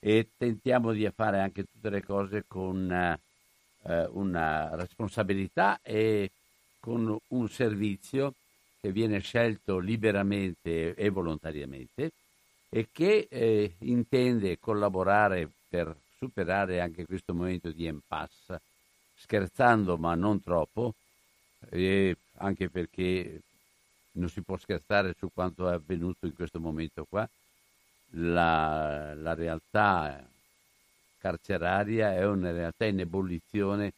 e tentiamo di fare anche tutte le cose con eh, una responsabilità e con un servizio che viene scelto liberamente e volontariamente e che eh, intende collaborare per superare anche questo momento di impasse, scherzando ma non troppo, anche perché non si può scherzare su quanto è avvenuto in questo momento qua, la, la realtà carceraria è una realtà in ebollizione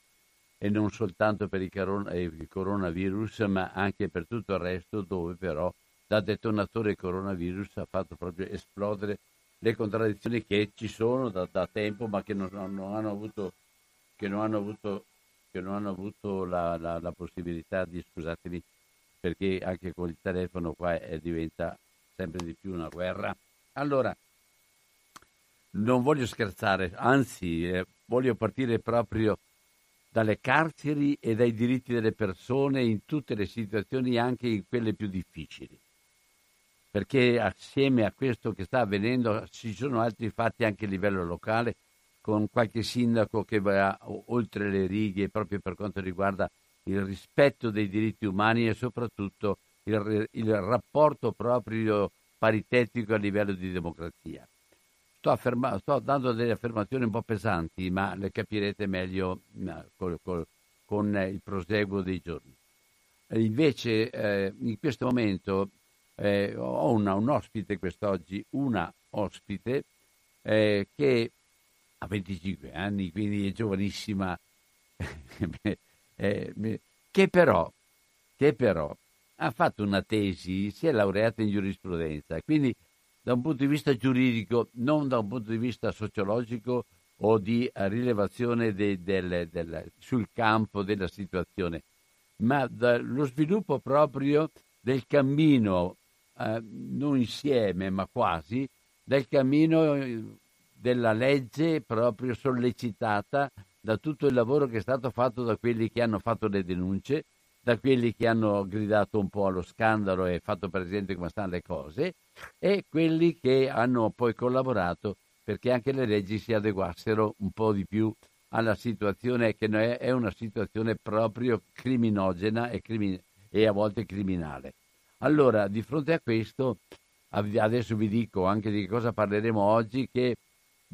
e non soltanto per il, corona, il coronavirus ma anche per tutto il resto dove però da detonatore coronavirus ha fatto proprio esplodere le contraddizioni che ci sono da, da tempo ma che non, non, hanno avuto, che non hanno avuto, che non hanno avuto la, la, la, possibilità di, scusatemi, perché anche con il telefono qua è, diventa sempre di più una guerra allora, non voglio scherzare, anzi, eh, voglio partire proprio dalle carceri e dai diritti delle persone in tutte le situazioni, anche in quelle più difficili. Perché assieme a questo che sta avvenendo ci sono altri fatti anche a livello locale, con qualche sindaco che va oltre le righe proprio per quanto riguarda il rispetto dei diritti umani e soprattutto il, il rapporto proprio paritetico a livello di democrazia. Sto, afferma- sto, dando delle affermazioni un po' pesanti, ma le capirete meglio no, col, col, con il proseguo dei giorni. E invece, eh, in questo momento eh, ho una, un ospite quest'oggi, una ospite eh, che ha 25 anni, quindi è giovanissima, eh, che però, che però ha fatto una tesi, si è laureata in giurisprudenza, quindi da un punto di vista giuridico, non da un punto di vista sociologico o di rilevazione de, de, de, sul campo della situazione, ma dallo sviluppo proprio del cammino, eh, non insieme ma quasi, del cammino della legge proprio sollecitata da tutto il lavoro che è stato fatto da quelli che hanno fatto le denunce da quelli che hanno gridato un po' allo scandalo e fatto presente come stanno le cose e quelli che hanno poi collaborato perché anche le leggi si adeguassero un po' di più alla situazione che è una situazione proprio criminogena e, crimi- e a volte criminale. Allora, di fronte a questo, adesso vi dico anche di cosa parleremo oggi, che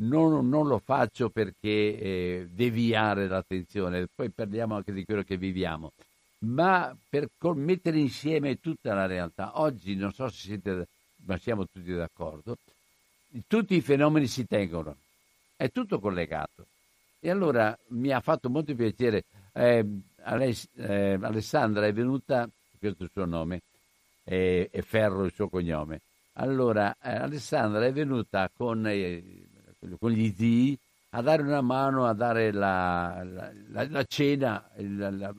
non, non lo faccio perché eh, deviare l'attenzione, poi parliamo anche di quello che viviamo, ma per mettere insieme tutta la realtà. Oggi non so se siete, ma siamo tutti d'accordo, tutti i fenomeni si tengono, è tutto collegato. E allora mi ha fatto molto piacere, eh, Aless- eh, Alessandra è venuta, questo è il suo nome, è, è Ferro il suo cognome. Allora, eh, Alessandra è venuta con, eh, con gli zii a dare una mano, a dare la, la, la, la cena, la,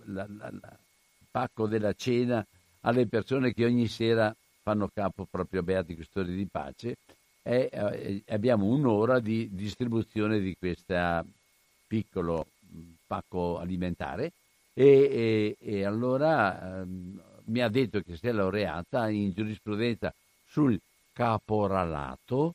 pacco della cena alle persone che ogni sera fanno capo proprio a Beati Custori di Pace e eh, abbiamo un'ora di distribuzione di questa, piccolo pacco alimentare. E, e, e allora ehm, mi ha detto che si è laureata in giurisprudenza sul caporalato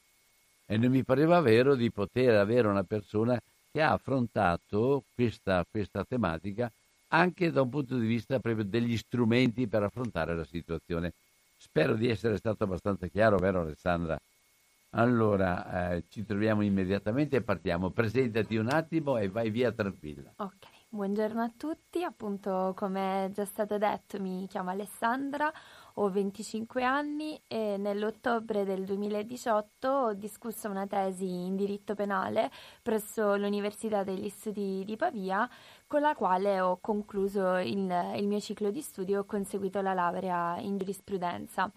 e non mi pareva vero di poter avere una persona che ha affrontato questa, questa tematica anche da un punto di vista proprio degli strumenti per affrontare la situazione. Spero di essere stato abbastanza chiaro, vero Alessandra? Allora, eh, ci troviamo immediatamente e partiamo. Presentati un attimo e vai via tranquilla. Ok. Buongiorno a tutti, appunto come è già stato detto mi chiamo Alessandra, ho 25 anni e nell'ottobre del 2018 ho discusso una tesi in diritto penale presso l'Università degli Studi di Pavia con la quale ho concluso il, il mio ciclo di studio e ho conseguito la laurea in giurisprudenza.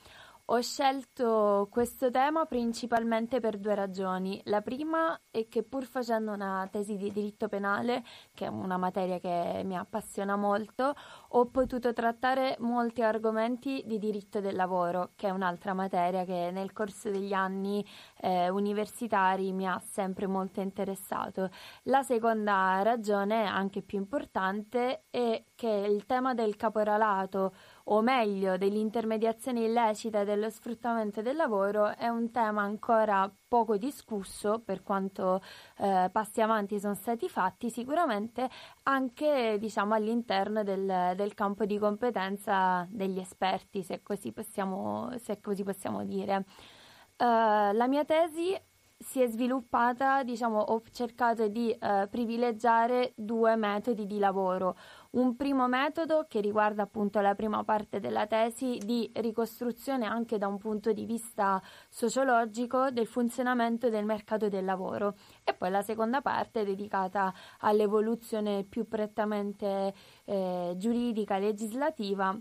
Ho scelto questo tema principalmente per due ragioni. La prima è che pur facendo una tesi di diritto penale, che è una materia che mi appassiona molto, ho potuto trattare molti argomenti di diritto del lavoro, che è un'altra materia che nel corso degli anni eh, universitari mi ha sempre molto interessato. La seconda ragione, anche più importante, è che il tema del caporalato o meglio dell'intermediazione illecita e dello sfruttamento del lavoro è un tema ancora poco discusso per quanto eh, passi avanti sono stati fatti, sicuramente anche diciamo, all'interno del, del, campo di competenza degli esperti, se così possiamo, se così possiamo dire. Uh, la mia tesi si è sviluppata, diciamo, ho cercato di uh, privilegiare due metodi di lavoro. Un primo metodo che riguarda appunto la prima parte della tesi di ricostruzione anche da un punto di vista sociologico del funzionamento del mercato del lavoro. E poi la seconda parte dedicata all'evoluzione più prettamente eh, giuridica, legislativa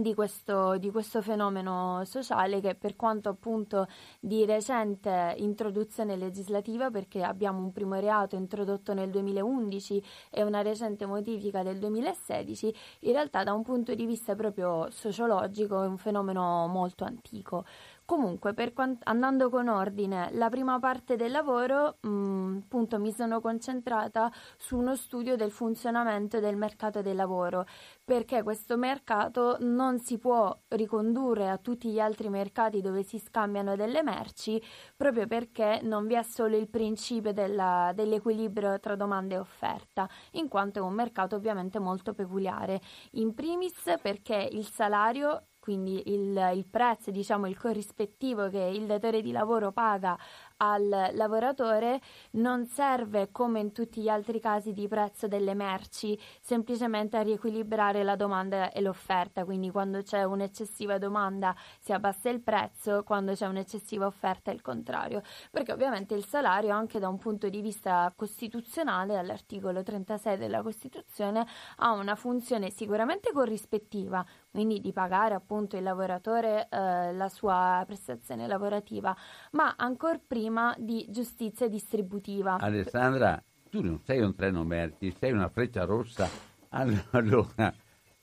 di questo, di questo, fenomeno sociale che per quanto appunto di recente introduzione legislativa perché abbiamo un primo reato introdotto nel 2011 e una recente modifica del 2016 in realtà da un punto di vista proprio sociologico è un fenomeno molto antico Comunque, quant- andando con ordine, la prima parte del lavoro, mh, mm, appunto, mi sono concentrata su uno studio del funzionamento del mercato del lavoro, perché questo mercato non si può ricondurre a tutti gli altri mercati dove si scambiano delle merci, proprio perché non vi è solo il principio della, dell'equilibrio tra domanda e offerta, in quanto è un mercato ovviamente molto peculiare. In primis perché il salario quindi il, il prezzo, diciamo il corrispettivo che il datore di lavoro paga al lavoratore non serve come in tutti gli altri casi di prezzo delle merci semplicemente a riequilibrare la domanda e l'offerta, quindi quando c'è un'eccessiva domanda si abbassa il prezzo, quando c'è un'eccessiva offerta è il contrario, perché ovviamente il salario anche da un punto di vista costituzionale all'articolo 36 della Costituzione ha una funzione sicuramente corrispettiva, quindi di pagare appunto il lavoratore eh, la sua prestazione lavorativa, ma ancora prima di giustizia distributiva. Alessandra, tu non sei un treno merci, sei una freccia rossa. Allora,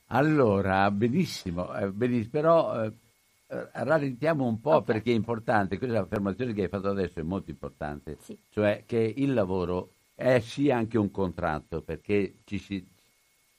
allora benissimo, eh, benissimo però eh, eh, rallentiamo un po' okay. perché è importante, questa affermazione che hai fatto adesso è molto importante, sì. cioè che il lavoro è sì anche un contratto, perché ci si,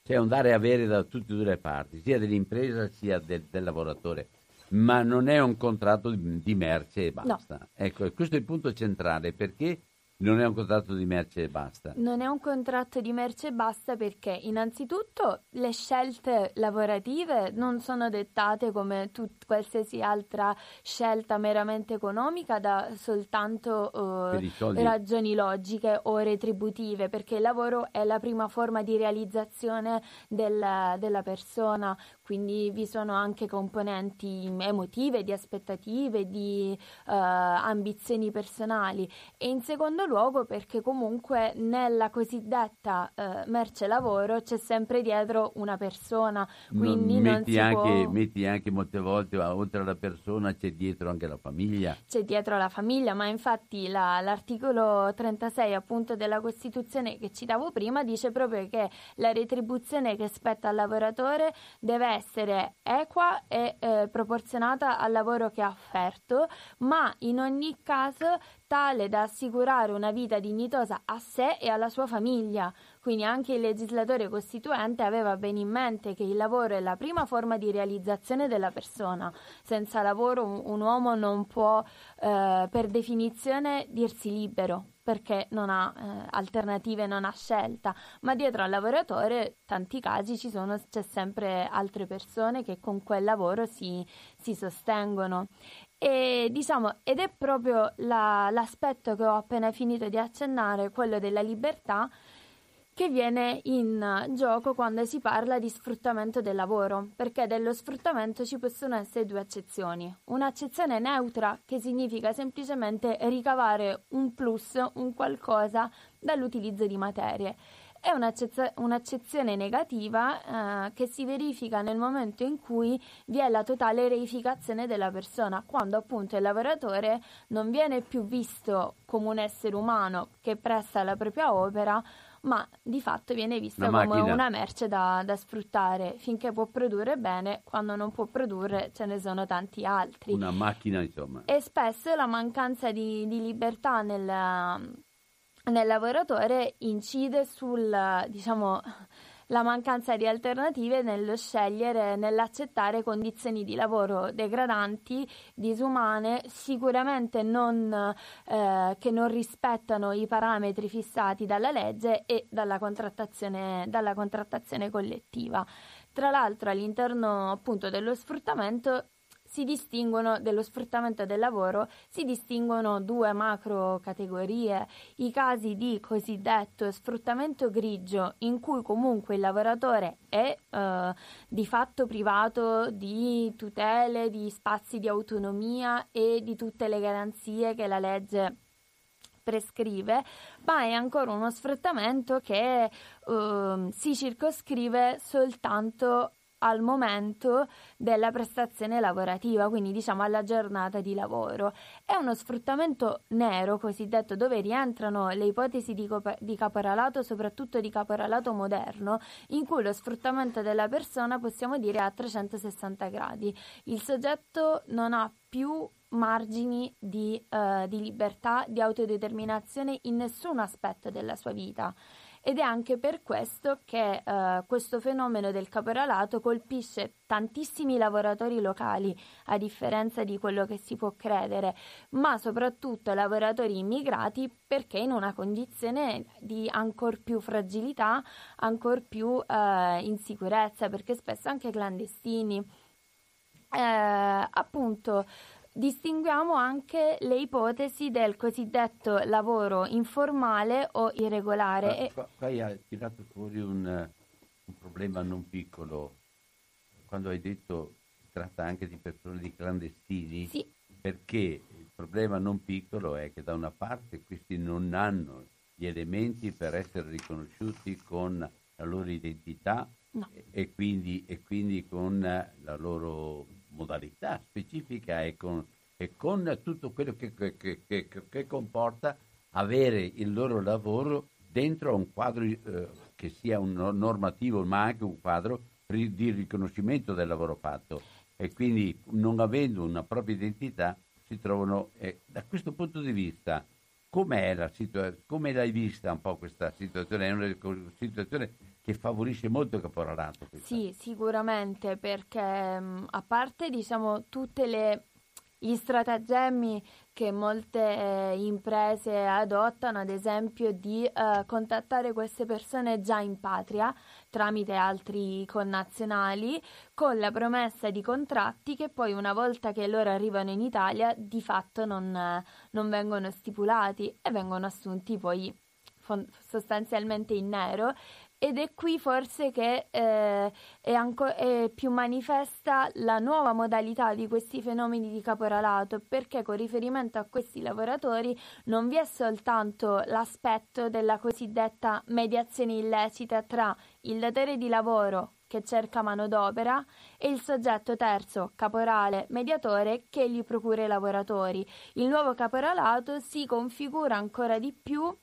c'è un dare e avere da tutte e due le parti, sia dell'impresa sia del, del lavoratore ma non è un contratto di merce e basta. No. Ecco, questo è il punto centrale perché non è un contratto di merce e basta. Non è un contratto di merce e basta perché innanzitutto le scelte lavorative non sono dettate come tut- qualsiasi altra scelta meramente economica da soltanto uh, ragioni logiche o retributive perché il lavoro è la prima forma di realizzazione del, della persona, quindi vi sono anche componenti emotive, di aspettative, di uh, ambizioni personali e in secondo luogo perché comunque nella cosiddetta uh, merce lavoro c'è sempre dietro una persona, quindi non, metti, non anche, può... metti anche molte volte oltre alla persona c'è dietro anche la famiglia. C'è dietro la famiglia, ma infatti la, l'articolo 36 appunto della Costituzione che citavo prima dice proprio che la retribuzione che spetta al lavoratore deve essere equa e eh, proporzionata al lavoro che ha offerto, ma in ogni caso tale da assicurare una vita dignitosa a sé e alla sua famiglia. Quindi anche il legislatore costituente aveva ben in mente che il lavoro è la prima forma di realizzazione della persona. Senza lavoro un, un uomo non può eh, per definizione dirsi libero perché non ha eh, alternative, non ha scelta, ma dietro al lavoratore tanti casi ci sono, c'è sempre altre persone che con quel lavoro si, si sostengono. E, diciamo, ed è proprio la, l'aspetto che ho appena finito di accennare, quello della libertà, che viene in gioco quando si parla di sfruttamento del lavoro, perché dello sfruttamento ci possono essere due accezioni. Un'accezione neutra che significa semplicemente ricavare un plus, un qualcosa dall'utilizzo di materie. È un'accez- un'accezione negativa eh, che si verifica nel momento in cui vi è la totale reificazione della persona, quando appunto il lavoratore non viene più visto come un essere umano che presta la propria opera, ma di fatto viene vista Una come macchina. una merce da, da sfruttare finché può produrre bene, quando non può produrre ce ne sono tanti altri. Una macchina, insomma. E spesso la mancanza di, di libertà nel, nel lavoratore incide sul, diciamo, la mancanza di alternative nello scegliere, nell'accettare condizioni di lavoro degradanti, disumane, sicuramente non, eh, che non rispettano i parametri fissati dalla legge e dalla contrattazione, dalla contrattazione collettiva. Tra l'altro all'interno appunto dello sfruttamento si distinguono dello sfruttamento del lavoro, si distinguono due macro categorie, i casi di cosiddetto sfruttamento grigio in cui comunque il lavoratore è eh, di fatto privato di tutele, di spazi di autonomia e di tutte le garanzie che la legge prescrive, ma è ancora uno sfruttamento che eh, si circoscrive soltanto al momento della prestazione lavorativa, quindi diciamo alla giornata di lavoro. È uno sfruttamento nero, cosiddetto, dove rientrano le ipotesi di, cop- di caporalato, soprattutto di caporalato moderno, in cui lo sfruttamento della persona possiamo dire è a 360 gradi. Il soggetto non ha più margini di, eh, di libertà, di autodeterminazione in nessun aspetto della sua vita ed è anche per questo che eh, questo fenomeno del caporalato colpisce tantissimi lavoratori locali, a differenza di quello che si può credere, ma soprattutto lavoratori immigrati perché in una condizione di ancor più fragilità, ancor più eh, insicurezza, perché spesso anche clandestini. Eh, appunto distinguiamo anche le ipotesi del cosiddetto lavoro informale o irregolare. Qua- qua hai tirato fuori un, eh, un problema non piccolo. Quando hai detto si tratta anche di persone di clandestini, sì, perché il problema non piccolo è che da una parte questi non hanno gli elementi per essere riconosciuti con la loro identità No. e, e quindi, e quindi con la loro modalità specifica e con, e con tutto quello che, che- che- che- comporta avere il loro lavoro dentro un quadro eh, che sia un no- normativo ma anche un quadro di riconoscimento del lavoro fatto e quindi non avendo una propria identità si trovano eh, da questo punto di vista com'è la situa- come l'hai vista un po' questa situazione? È una situazione che favorisce molto il caporalato. Sì, sicuramente, perché mh, a parte diciamo tutte gli stratagemmi che molte eh, imprese adottano, ad esempio di eh, contattare queste persone già in patria tramite altri connazionali con la promessa di contratti che poi una volta che loro arrivano in Italia di fatto non, non vengono stipulati e vengono assunti poi fon- sostanzialmente in nero ed è qui forse che eh, è, anco- è più manifesta la nuova modalità di questi fenomeni di caporalato, perché con riferimento a questi lavoratori non vi è soltanto l'aspetto della cosiddetta mediazione illecita tra il datore di lavoro che cerca manodopera e il soggetto terzo, caporale, mediatore, che gli procura i lavoratori. Il nuovo caporalato si configura ancora di più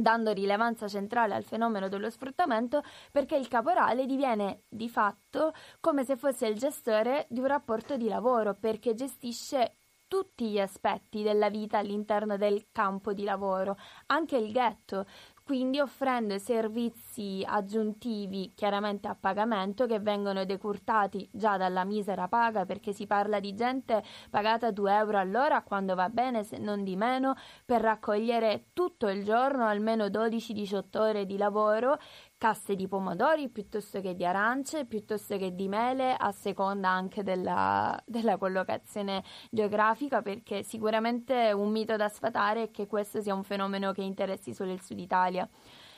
dando rilevanza centrale al fenomeno dello sfruttamento perché il caporale diviene di fatto come se fosse il gestore di un rapporto di lavoro perché gestisce tutti gli aspetti della vita all'interno del campo di lavoro, anche il ghetto, quindi offrendo servizi aggiuntivi chiaramente a pagamento che vengono decurtati già dalla misera paga perché si parla di gente pagata 2 euro all'ora quando va bene se non di meno per raccogliere tutto il giorno almeno 12-18 ore di lavoro casse di pomodori piuttosto che di arance, piuttosto che di mele, a seconda anche della, della, collocazione geografica, perché sicuramente un mito da sfatare è che questo sia un fenomeno che interessi solo il Sud Italia.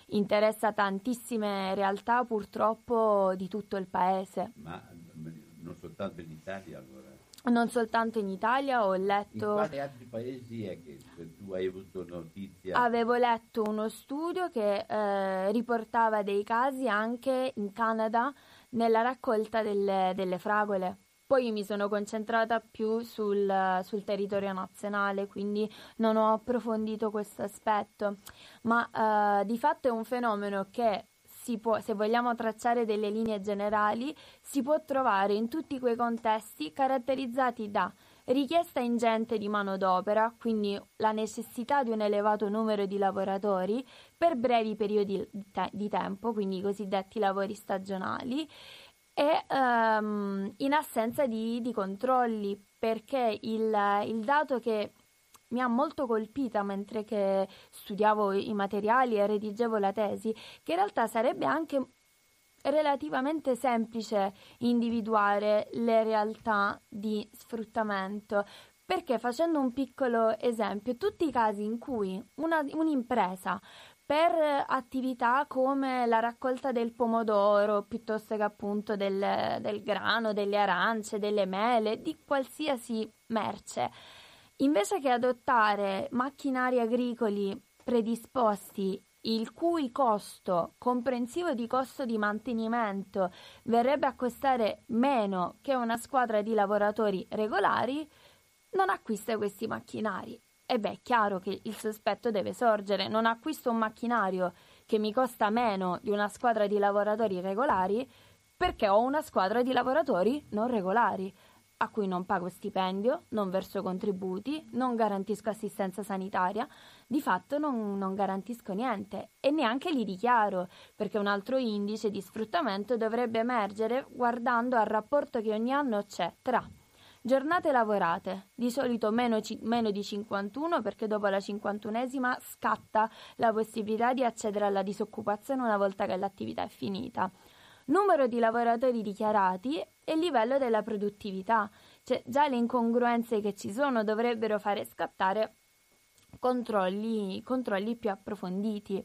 Interessa tantissime realtà purtroppo di tutto il paese. Ma non soltanto in Italia allora? Non soltanto in Italia, ho letto... In quali altri paesi è che tu hai avuto notizia? Avevo letto uno studio che eh, riportava dei casi anche in Canada nella raccolta delle, delle fragole. Poi mi sono concentrata più sul, sul, territorio nazionale, quindi non ho approfondito questo aspetto, ma eh, di fatto è un fenomeno che può, se vogliamo tracciare delle linee generali, si può trovare in tutti quei contesti caratterizzati da richiesta ingente di manodopera, quindi la necessità di un elevato numero di lavoratori per brevi periodi di tempo, quindi i cosiddetti lavori stagionali, e um, in assenza di, di controlli, perché il, il dato che mi ha molto colpita mentre che studiavo i materiali e redigevo la tesi, che in realtà sarebbe anche relativamente semplice individuare le realtà di sfruttamento. Perché facendo un piccolo esempio, tutti i casi in cui una, un'impresa per attività come la raccolta del pomodoro piuttosto che appunto del, del grano, delle arance, delle mele, di qualsiasi merce, Invece che adottare macchinari agricoli predisposti il cui costo comprensivo di costo di mantenimento verrebbe a costare meno che una squadra di lavoratori regolari, non acquista questi macchinari. E beh, è chiaro che il sospetto deve sorgere, non acquisto un macchinario che mi costa meno di una squadra di lavoratori regolari perché ho una squadra di lavoratori non regolari a cui non pago stipendio, non verso contributi, non garantisco assistenza sanitaria, di fatto non, non, garantisco niente e neanche li dichiaro, perché un altro indice di sfruttamento dovrebbe emergere guardando al rapporto che ogni anno c'è tra giornate lavorate, di solito meno, meno di 51 perché dopo la 51esima scatta la possibilità di accedere alla disoccupazione una volta che l'attività è finita numero di lavoratori dichiarati e livello della produttività. Cioè, già le incongruenze che ci sono dovrebbero fare scattare controlli, controlli più approfonditi,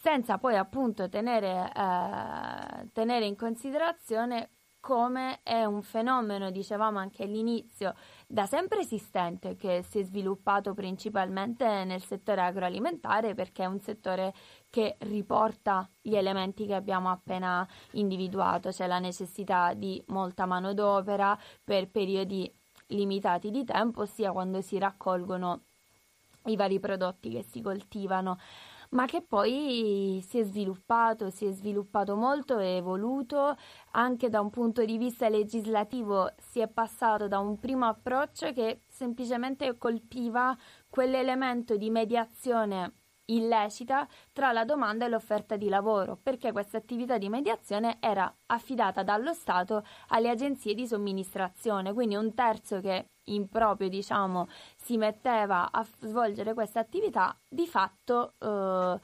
senza poi appunto tenere, eh, tenere in considerazione come è un fenomeno, dicevamo anche all'inizio, da sempre esistente che si è sviluppato principalmente nel settore agroalimentare perché è un settore che riporta gli elementi che abbiamo appena individuato, cioè la necessità di molta manodopera per periodi limitati di tempo, sia quando si raccolgono i vari prodotti che si coltivano ma che poi si è sviluppato, si è sviluppato molto e evoluto anche da un punto di vista legislativo si è passato da un primo approccio che semplicemente colpiva quell'elemento di mediazione illecita tra la domanda e l'offerta di lavoro, perché questa attività di mediazione era affidata dallo Stato alle agenzie di somministrazione, quindi un terzo che in proprio diciamo si metteva a svolgere questa attività di fatto eh,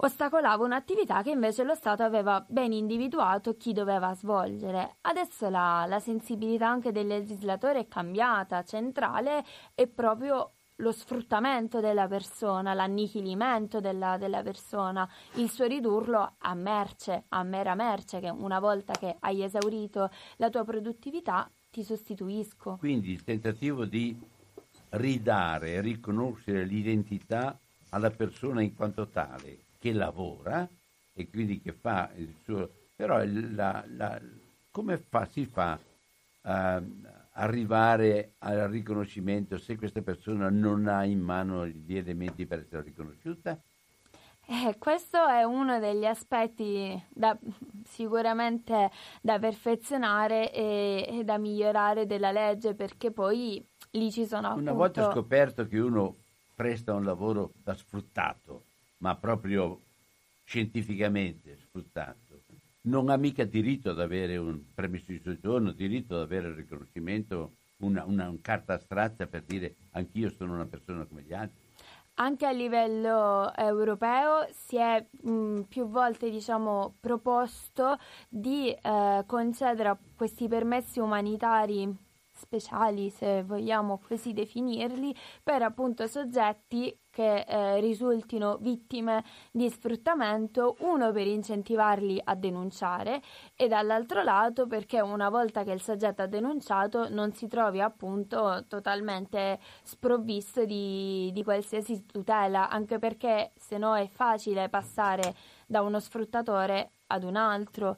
ostacolava un'attività che invece lo Stato aveva ben individuato chi doveva svolgere. Adesso la, la sensibilità anche del legislatore è cambiata, centrale è proprio lo sfruttamento della persona, l'annichilimento della, della, persona, il suo ridurlo a merce, a mera merce, che una volta che hai esaurito la tua produttività ti sostituisco. Quindi il tentativo di ridare riconoscere l'identità alla persona in quanto tale che lavora e quindi che fa il suo... però la, la, come fa, si fa a arrivare al riconoscimento se questa persona non ha in mano gli elementi per essere riconosciuta? Eh, questo è uno degli aspetti da, sicuramente da perfezionare e, e, da migliorare della legge perché poi lì ci sono appunto... Una volta scoperto che uno presta un lavoro da sfruttato, ma proprio scientificamente sfruttato, non ha mica diritto ad avere un permesso di soggiorno, diritto ad avere il riconoscimento, una, una, una carta strazza per dire anch'io sono una persona come gli altri. Anche a livello europeo si è mh, più volte diciamo, proposto di eh, concedere questi permessi umanitari speciali, se vogliamo così definirli, per appunto soggetti che eh, risultino vittime di sfruttamento, uno per incentivarli a denunciare e dall'altro lato perché una volta che il soggetto ha denunciato non si trovi appunto totalmente sprovvisto di, di qualsiasi tutela, anche perché se no è facile passare da uno sfruttatore ad un altro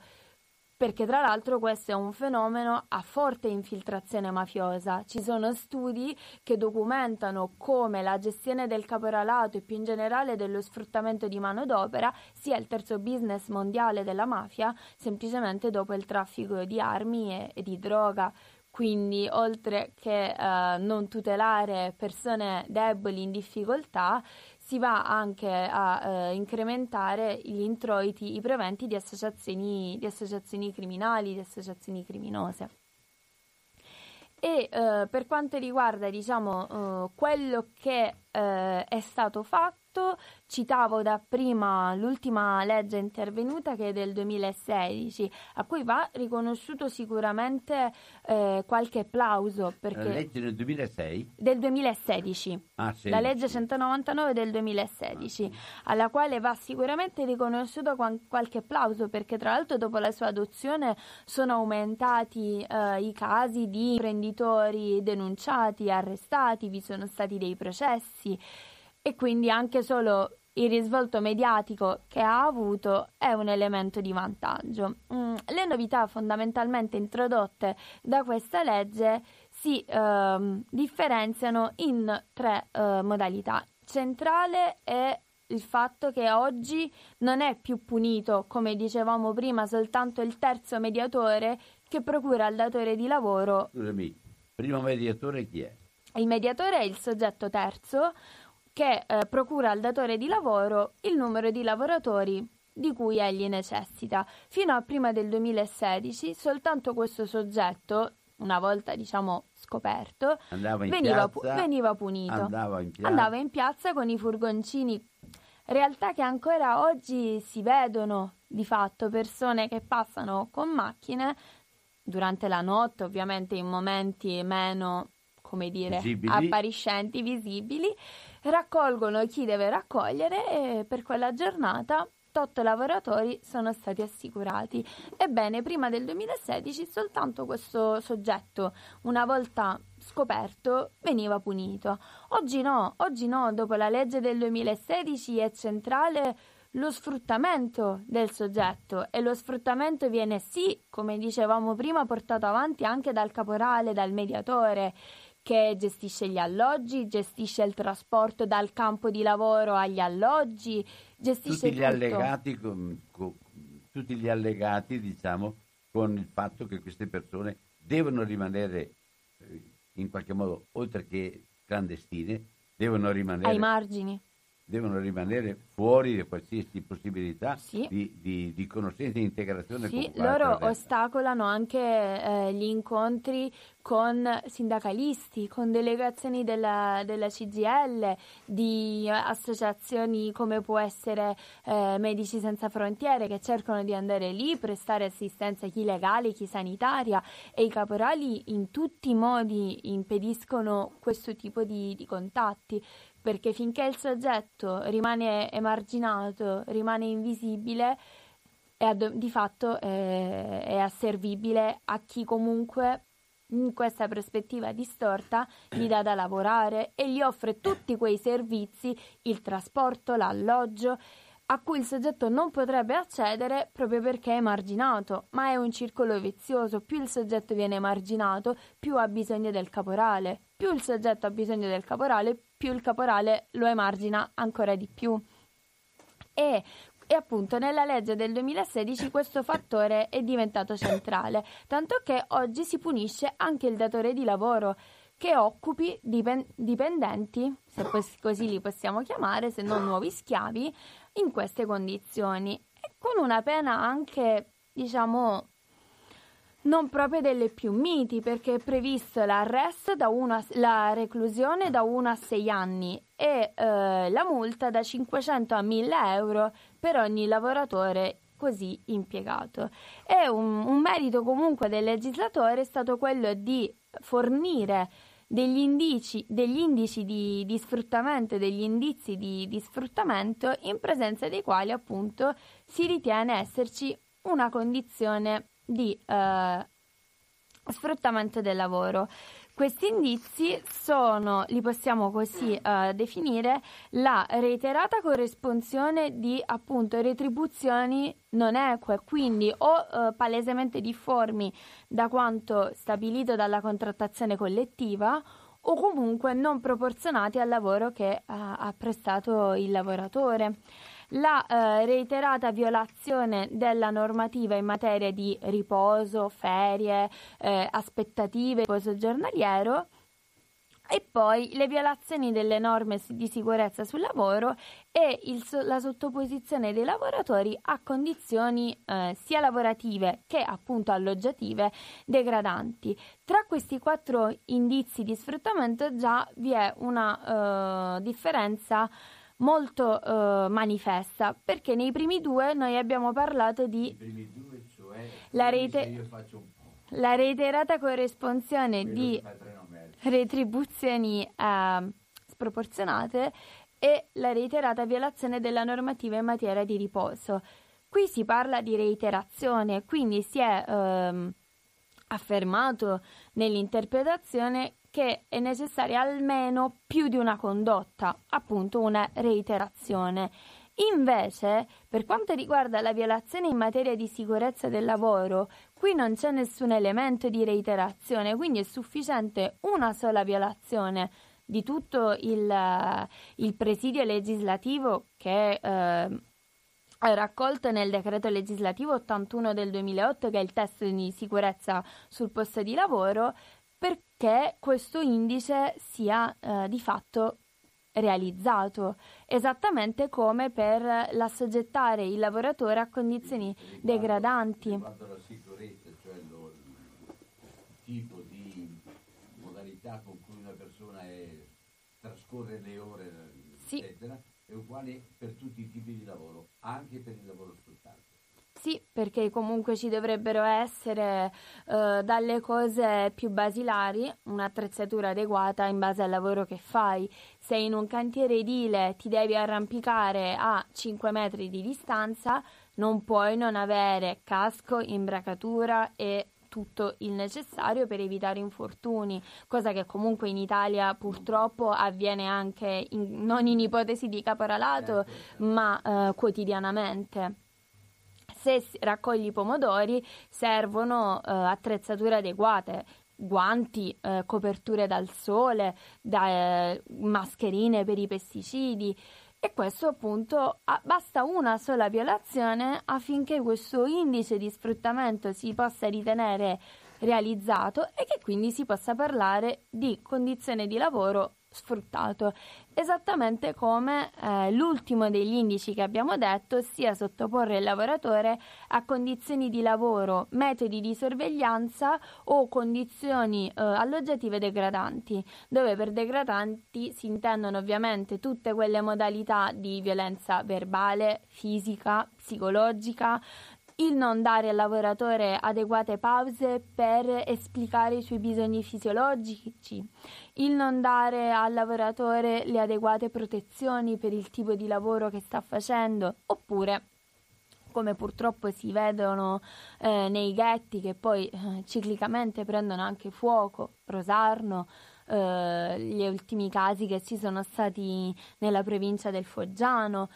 perché tra l'altro questo è un fenomeno a forte infiltrazione mafiosa. Ci sono studi che documentano come la gestione del caporalato e più in generale dello sfruttamento di manodopera sia il terzo business mondiale della mafia, semplicemente dopo il traffico di armi e, e di droga. Quindi, oltre che eh, non tutelare persone deboli in difficoltà, si va anche a eh, incrementare gli introiti, i preventi di associazioni, di associazioni criminali, di associazioni criminose. E eh, per quanto riguarda diciamo, eh, quello che eh, è stato fatto, Citavo da prima l'ultima legge intervenuta che è del 2016, a cui va riconosciuto sicuramente eh, qualche applauso. Perché la legge del 2006? Del 2016. Ah, sì, la legge 199 del 2016, alla quale va sicuramente riconosciuto qualche applauso perché tra l'altro dopo la sua adozione sono aumentati eh, i casi di imprenditori denunciati, arrestati, vi sono stati dei processi e quindi anche solo il risvolto mediatico che ha avuto è un elemento di vantaggio. Mm, le novità fondamentalmente introdotte da questa legge si eh, differenziano in tre eh, modalità. Centrale è il fatto che oggi non è più punito, come dicevamo prima, soltanto il terzo mediatore che procura al datore di lavoro. Scusami, primo mediatore chi è? Il mediatore è il soggetto terzo che eh, procura al datore di lavoro il numero di lavoratori di cui egli necessita. Fino a prima del 2016 soltanto questo soggetto, una volta diciamo scoperto, veniva, pu- veniva, punito. Andava in, andava in piazza con i furgoncini realtà che ancora oggi si vedono di fatto persone che passano con macchine durante la notte, ovviamente in momenti meno, come dire, visibili. appariscenti, visibili, raccolgono chi deve raccogliere e per quella giornata tot lavoratori sono stati assicurati. Ebbene, prima del 2016 soltanto questo soggetto, una volta scoperto, veniva punito. Oggi no, oggi no, dopo la legge del 2016 è centrale lo sfruttamento del soggetto e lo sfruttamento viene sì, come dicevamo prima, portato avanti anche dal caporale, dal mediatore che gestisce gli alloggi, gestisce il trasporto dal campo di lavoro agli alloggi, gestisce tutti gli, allegati, con, con, tutti gli allegati, diciamo, con il fatto che queste persone devono rimanere eh, in qualche modo, oltre che clandestine, devono rimanere ai margini devono rimanere fuori da qualsiasi possibilità sì. di, di, di, conoscenza e integrazione. Sì, loro ostacolano anche eh, gli incontri con sindacalisti, con delegazioni della, della CGL, di associazioni come può essere eh, Medici Senza Frontiere che cercano di andare lì, prestare assistenza a chi legale, chi sanitaria e i caporali in tutti i modi impediscono questo tipo di, di contatti perché finché il soggetto rimane emarginato, rimane invisibile, è di fatto è, è asservibile a chi comunque in questa prospettiva distorta gli dà da lavorare e gli offre tutti quei servizi, il trasporto, l'alloggio, a cui il soggetto non potrebbe accedere proprio perché è emarginato, ma è un circolo vizioso, più il soggetto viene emarginato, più ha bisogno del caporale, più il soggetto ha bisogno del caporale, più il caporale lo emargina ancora di più. E, e appunto nella legge del 2016 questo fattore è diventato centrale, tanto che oggi si punisce anche il datore di lavoro che occupi dipen- dipendenti, se così li possiamo chiamare, se non nuovi schiavi, in queste condizioni e con una pena anche, diciamo, non proprio delle più miti, perché è previsto l'arresto da una, la reclusione da 1 a 6 anni e eh, la multa da 500 a 1000 euro per ogni lavoratore così impiegato. E un, un merito comunque del legislatore è stato quello di fornire degli indici, degli indici di, di, sfruttamento, degli indizi di, di sfruttamento in presenza dei quali appunto si ritiene esserci una condizione di eh, sfruttamento del lavoro. Questi indizi sono, li possiamo così eh, definire, la reiterata corresponsione di appunto retribuzioni non eque, quindi o eh, palesemente difformi da quanto stabilito dalla contrattazione collettiva o comunque non proporzionati al lavoro che eh, ha prestato il lavoratore la eh, reiterata violazione della normativa in materia di riposo, ferie, eh, aspettative, riposo giornaliero e poi le violazioni delle norme di sicurezza sul lavoro e il, la sottoposizione dei lavoratori a condizioni eh, sia lavorative che appunto alloggiative degradanti. Tra questi quattro indizi di sfruttamento già vi è una uh, differenza molto uh, manifesta, perché nei primi due noi abbiamo parlato di due, cioè, la, reite- la, reiterata corresponsione di retribuzioni uh, sproporzionate e la reiterata violazione della normativa in materia di riposo. Qui si parla di reiterazione, quindi si è uh, affermato nell'interpretazione che è necessaria almeno più di una condotta, appunto una reiterazione. Invece, per quanto riguarda la violazione in materia di sicurezza del lavoro, qui non c'è nessun elemento di reiterazione, quindi è sufficiente una sola violazione di tutto il, il presidio legislativo che eh, è raccolto nel decreto legislativo 81 del 2008, che è il test di sicurezza sul posto di lavoro, perché questo indice sia eh, di fatto realizzato, esattamente come per l'assoggettare il lavoratore a condizioni degradanti. Riguardo alla sicurezza, cioè lo, il tipo di modalità con cui una persona è, trascorre le ore, sì. eccetera, è uguale per tutti i tipi di lavoro, anche per il lavoro. Sì, perché comunque ci dovrebbero essere eh, dalle cose più basilari un'attrezzatura adeguata in base al lavoro che fai. Se in un cantiere edile ti devi arrampicare a 5 metri di distanza, non puoi non avere casco, imbracatura e tutto il necessario per evitare infortuni, cosa che comunque in Italia purtroppo avviene anche in, non in ipotesi di caporalato, certo. ma eh, quotidianamente se raccogli pomodori servono eh, attrezzature adeguate, guanti, eh, coperture dal sole, da, eh, mascherine per i pesticidi. E questo appunto ah, basta una sola violazione affinché questo indice di sfruttamento si possa ritenere realizzato e che quindi si possa parlare di condizione di lavoro sfruttato, esattamente come eh, l'ultimo degli indici che abbiamo detto, ossia sottoporre il lavoratore a condizioni di lavoro, metodi di sorveglianza o condizioni eh, alloggiative degradanti, dove per degradanti si intendono ovviamente tutte quelle modalità di violenza verbale, fisica, psicologica, il non dare al lavoratore adeguate pause per esplicare i suoi bisogni fisiologici, il non dare al lavoratore le adeguate protezioni per il tipo di lavoro che sta facendo, oppure come purtroppo si vedono eh, nei ghetti che poi eh, ciclicamente prendono anche fuoco, Rosarno, eh, gli ultimi casi che ci sono stati nella provincia del Foggiano,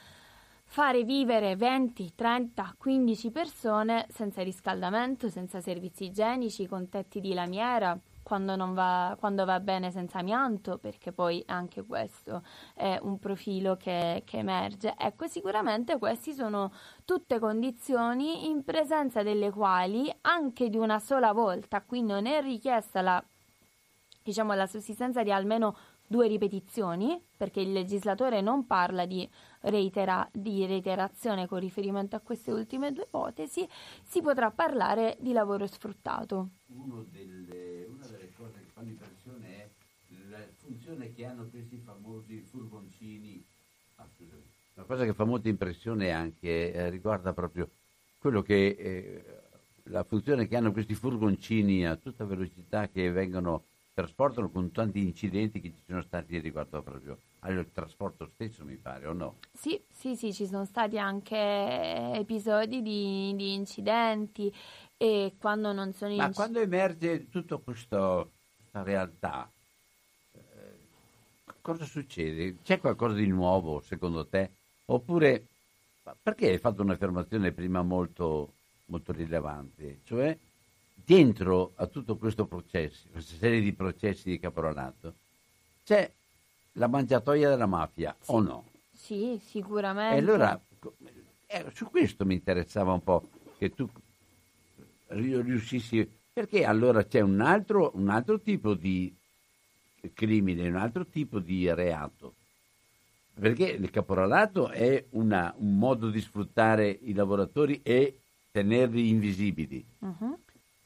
fare vivere 20, 30, 15 persone senza riscaldamento, senza servizi igienici, con tetti di lamiera, quando, va, quando va bene senza amianto, perché poi anche questo è un profilo che, che emerge. Ecco, sicuramente queste sono tutte condizioni in presenza delle quali anche di una sola volta, qui non è richiesta la diciamo, la sussistenza di almeno due ripetizioni, perché il legislatore non parla di, reitera- di, reiterazione con riferimento a queste ultime due ipotesi, si potrà parlare di lavoro sfruttato. Delle, una delle cose che fanno impressione è la funzione che hanno questi famosi furgoncini. Ah, una cosa che fa molta impressione anche eh, riguarda proprio quello che eh, la funzione che hanno questi furgoncini a tutta velocità che vengono trasportano con tanti incidenti che ci sono stati riguardo proprio al trasporto stesso, mi pare, o no? Sì, sì, sì, ci sono stati anche episodi di, di incidenti e quando non sono Ma inc- quando emerge tutta questa realtà, eh, cosa succede? C'è qualcosa di nuovo secondo te? Oppure perché hai fatto un'affermazione prima molto, molto rilevante? Cioè dentro a tutto questo processo, questa serie di processi di caporalato, c'è la mangiatoia della mafia sì. o no? Sì, sicuramente. E allora eh, su questo mi interessava un po' che tu riuscissi, perché allora c'è un altro, un altro tipo di crimine, un altro tipo di reato. Perché il caporalato è una, un modo di sfruttare i lavoratori e tenerli invisibili. Uh-huh.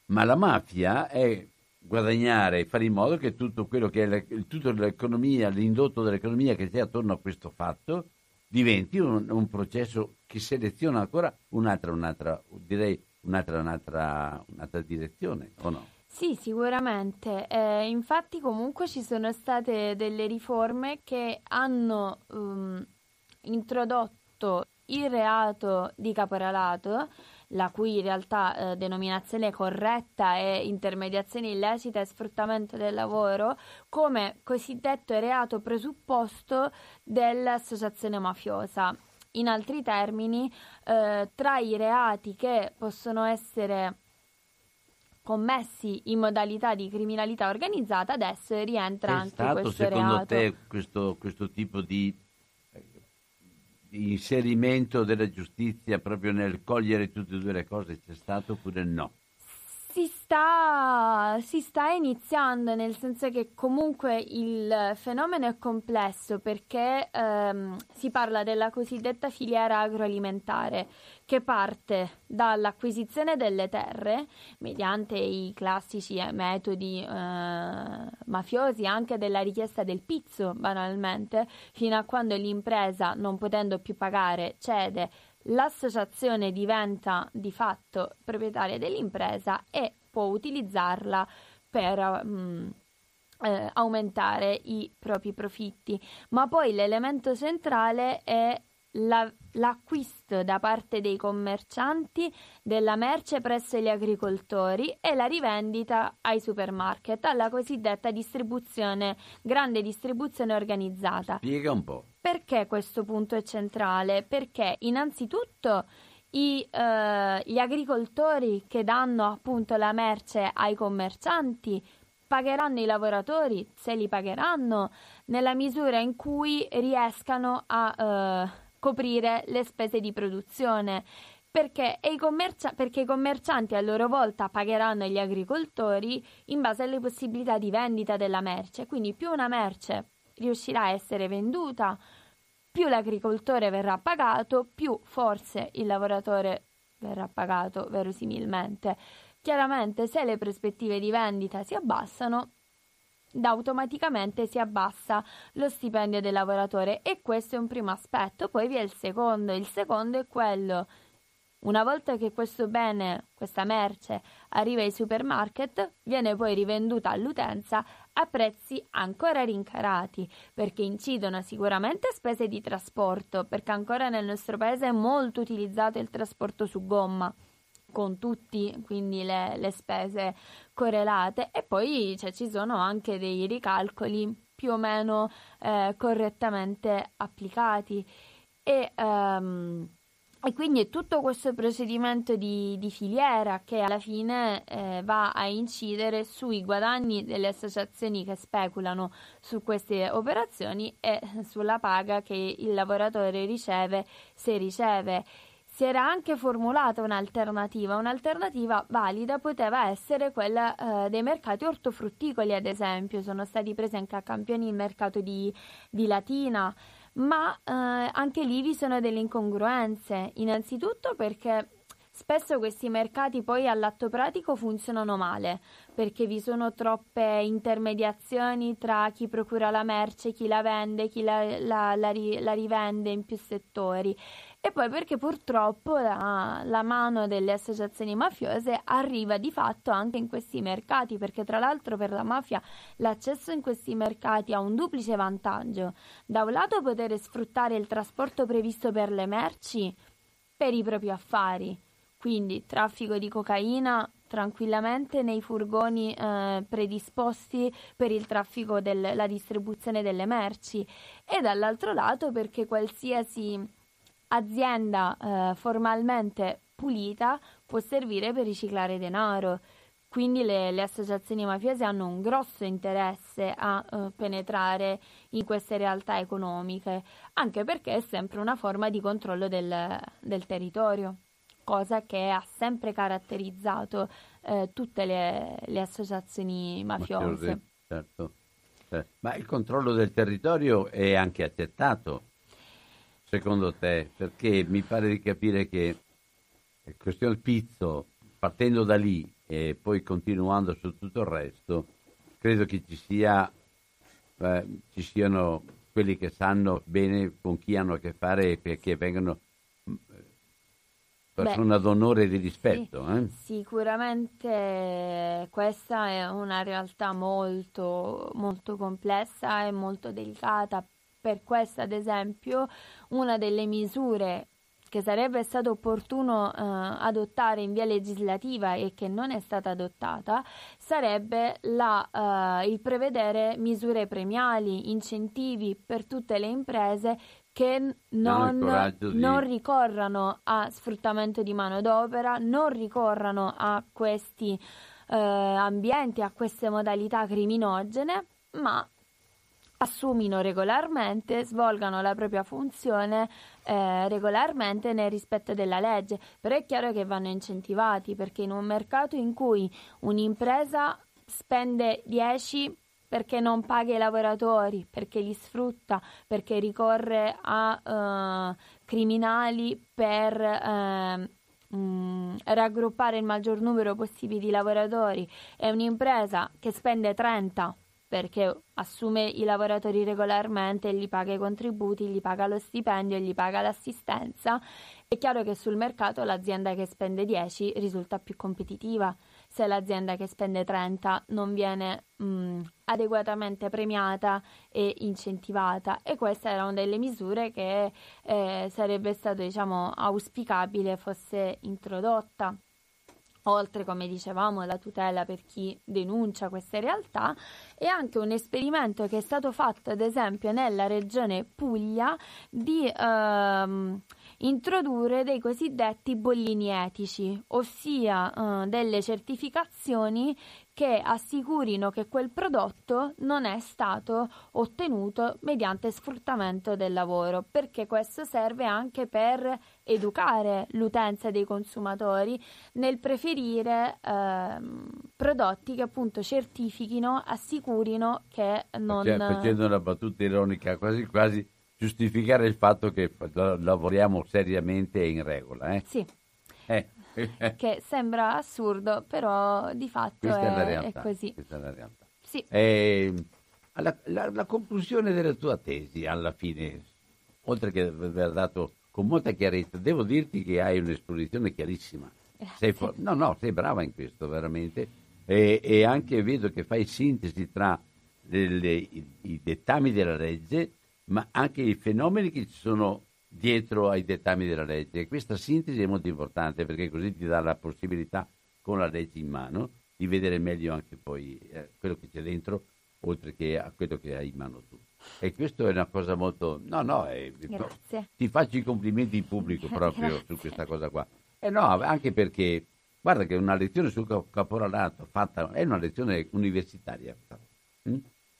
Ma la mafia è guadagnare e fare in modo che tutto quello che è la, l'economia, l'indotto dell'economia che c'è attorno a questo fatto diventi un, un processo che seleziona ancora un'altra, un'altra, direi un'altra, un'altra, un'altra direzione, o no? Sì, sicuramente. Eh, infatti comunque ci sono state delle riforme che hanno um, introdotto il reato di caporalato la cui in realtà eh, denominazione corretta è intermediazione illecita e sfruttamento del lavoro, come cosiddetto reato presupposto dell'associazione mafiosa. In altri termini, eh, tra i reati che possono essere commessi in modalità di criminalità organizzata, adesso rientra è anche stato, questo secondo reato. te questo, questo tipo di inserimento della giustizia proprio nel cogliere tutte e due le cose c'è stato oppure no? Si sta, si sta, iniziando, nel senso che comunque il fenomeno è complesso perché ehm, si parla della cosiddetta filiera agroalimentare che parte dall'acquisizione delle terre mediante i classici eh, metodi eh, mafiosi, anche della richiesta del pizzo banalmente, fino a quando l'impresa, non potendo più pagare, cede l'associazione diventa di fatto proprietaria dell'impresa e può utilizzarla per mh, eh, aumentare i propri profitti. Ma poi l'elemento centrale è la, l'acquisto da parte dei commercianti della merce presso gli agricoltori e la rivendita ai supermarket, alla cosiddetta distribuzione, grande distribuzione organizzata. Spiega un po'. Perché questo punto è centrale? Perché innanzitutto i, eh, gli agricoltori che danno appunto la merce ai commercianti pagheranno i lavoratori, se li pagheranno, nella misura in cui riescano a eh, coprire le spese di produzione. Perché i, commercia- perché i commercianti a loro volta pagheranno gli agricoltori in base alle possibilità di vendita della merce. Quindi più una merce riuscirà a essere venduta, più l'agricoltore verrà pagato, più forse il lavoratore verrà pagato verosimilmente. Chiaramente se le prospettive di vendita si abbassano, automaticamente si abbassa lo stipendio del lavoratore e questo è un primo aspetto. Poi vi è il secondo, il secondo è quello una volta che questo bene, questa merce, arriva ai supermarket, viene poi rivenduta all'utenza a prezzi ancora rincarati, perché incidono sicuramente spese di trasporto, perché ancora nel nostro paese è molto utilizzato il trasporto su gomma con tutti quindi le, le spese correlate e poi cioè, ci sono anche dei ricalcoli più o meno eh, correttamente applicati e um, e quindi è tutto questo procedimento di, di filiera che alla fine eh, va a incidere sui guadagni delle associazioni che speculano su queste operazioni e sulla paga che il lavoratore riceve se riceve. Si era anche formulata un'alternativa, un'alternativa valida poteva essere quella eh, dei mercati ortofrutticoli, ad esempio, sono stati presi anche a campioni il mercato di, di Latina, ma eh, anche lì vi sono delle incongruenze, innanzitutto perché Spesso questi mercati poi all'atto pratico funzionano male perché vi sono troppe intermediazioni tra chi procura la merce, chi la vende, chi la, la, la, la rivende in più settori e poi perché purtroppo la, la, mano delle associazioni mafiose arriva di fatto anche in questi mercati, perché tra l'altro per la mafia l'accesso in questi mercati ha un duplice vantaggio. Da un lato poter sfruttare il trasporto previsto per le merci per i propri affari, quindi traffico di cocaina tranquillamente nei furgoni eh, predisposti per il traffico della distribuzione delle merci e dall'altro lato perché qualsiasi azienda eh, formalmente pulita può servire per riciclare denaro. Quindi le, le associazioni mafiose hanno un grosso interesse a uh, penetrare in queste realtà economiche, anche perché è sempre una forma di controllo del, del territorio, cosa che ha sempre caratterizzato uh, tutte le, le, associazioni mafiose. Certo. Eh, ma il controllo del territorio è anche accettato secondo te? Perché mi pare di capire che la questione pizzo, partendo da lì e poi continuando su tutto il resto, credo che ci, sia, eh, ci siano quelli che sanno bene con chi hanno a che fare e che vengono mm, persona Beh, d'onore e di rispetto. Sì, eh? Sicuramente questa è una realtà molto, molto complessa e molto delicata per questo, ad esempio, una delle misure che sarebbe stato opportuno eh, adottare in via legislativa e che non è stata adottata sarebbe la, eh, il prevedere misure premiali, incentivi per tutte le imprese che non, di... non, ricorrano a sfruttamento di manodopera, non ricorrano a questi eh, ambienti, a queste modalità criminogene, ma assumino regolarmente, svolgano la propria funzione eh, regolarmente nel rispetto della legge, però è chiaro che vanno incentivati perché in un mercato in cui un'impresa spende 10 perché non paga i lavoratori, perché li sfrutta, perché ricorre a eh, criminali per eh, mh, mm, raggruppare il maggior numero possibile di lavoratori, è un'impresa che spende 30 perché assume i lavoratori regolarmente, gli paga i contributi, gli paga lo stipendio, gli paga l'assistenza, è chiaro che sul mercato l'azienda che spende 10 risulta più competitiva. Se l'azienda che spende 30 non viene mh, adeguatamente premiata e incentivata. E questa era una delle misure che eh, sarebbe stato diciamo auspicabile fosse introdotta oltre come dicevamo la tutela per chi denuncia queste realtà e anche un esperimento che è stato fatto ad esempio nella regione Puglia di ehm, introdurre dei cosiddetti bollini etici, ossia eh, delle certificazioni che assicurino che quel prodotto non è stato ottenuto mediante sfruttamento del lavoro, perché questo serve anche per educare l'utenza dei consumatori nel preferire ehm, prodotti che appunto certifichino, assicurino che non... Cioè, facendo una battuta ironica, quasi quasi giustificare il fatto che lavoriamo seriamente e in regola. Eh? Sì. Eh. che sembra assurdo, però di fatto è, è, così. Questa è la realtà. Sì. Eh, la, la, la, conclusione della tua tesi, alla fine, oltre che aver dato con molta chiarezza, devo dirti che hai un'esposizione chiarissima. Sei for- no, no, sei brava in questo, veramente. E, e anche vedo che fai sintesi tra le, i, i dettami della legge, ma anche i fenomeni che ci sono dietro ai dettami della legge. E questa sintesi è molto importante perché così ti dà la possibilità, con la legge in mano, di vedere meglio anche poi eh, quello che c'è dentro, oltre che a quello che hai in mano tu. E questo è una cosa molto... No, no, è... ti faccio i complimenti in pubblico proprio su questa cosa qua. E no, anche perché, guarda che una lezione sul caporalato fatta, è una lezione universitaria, mm?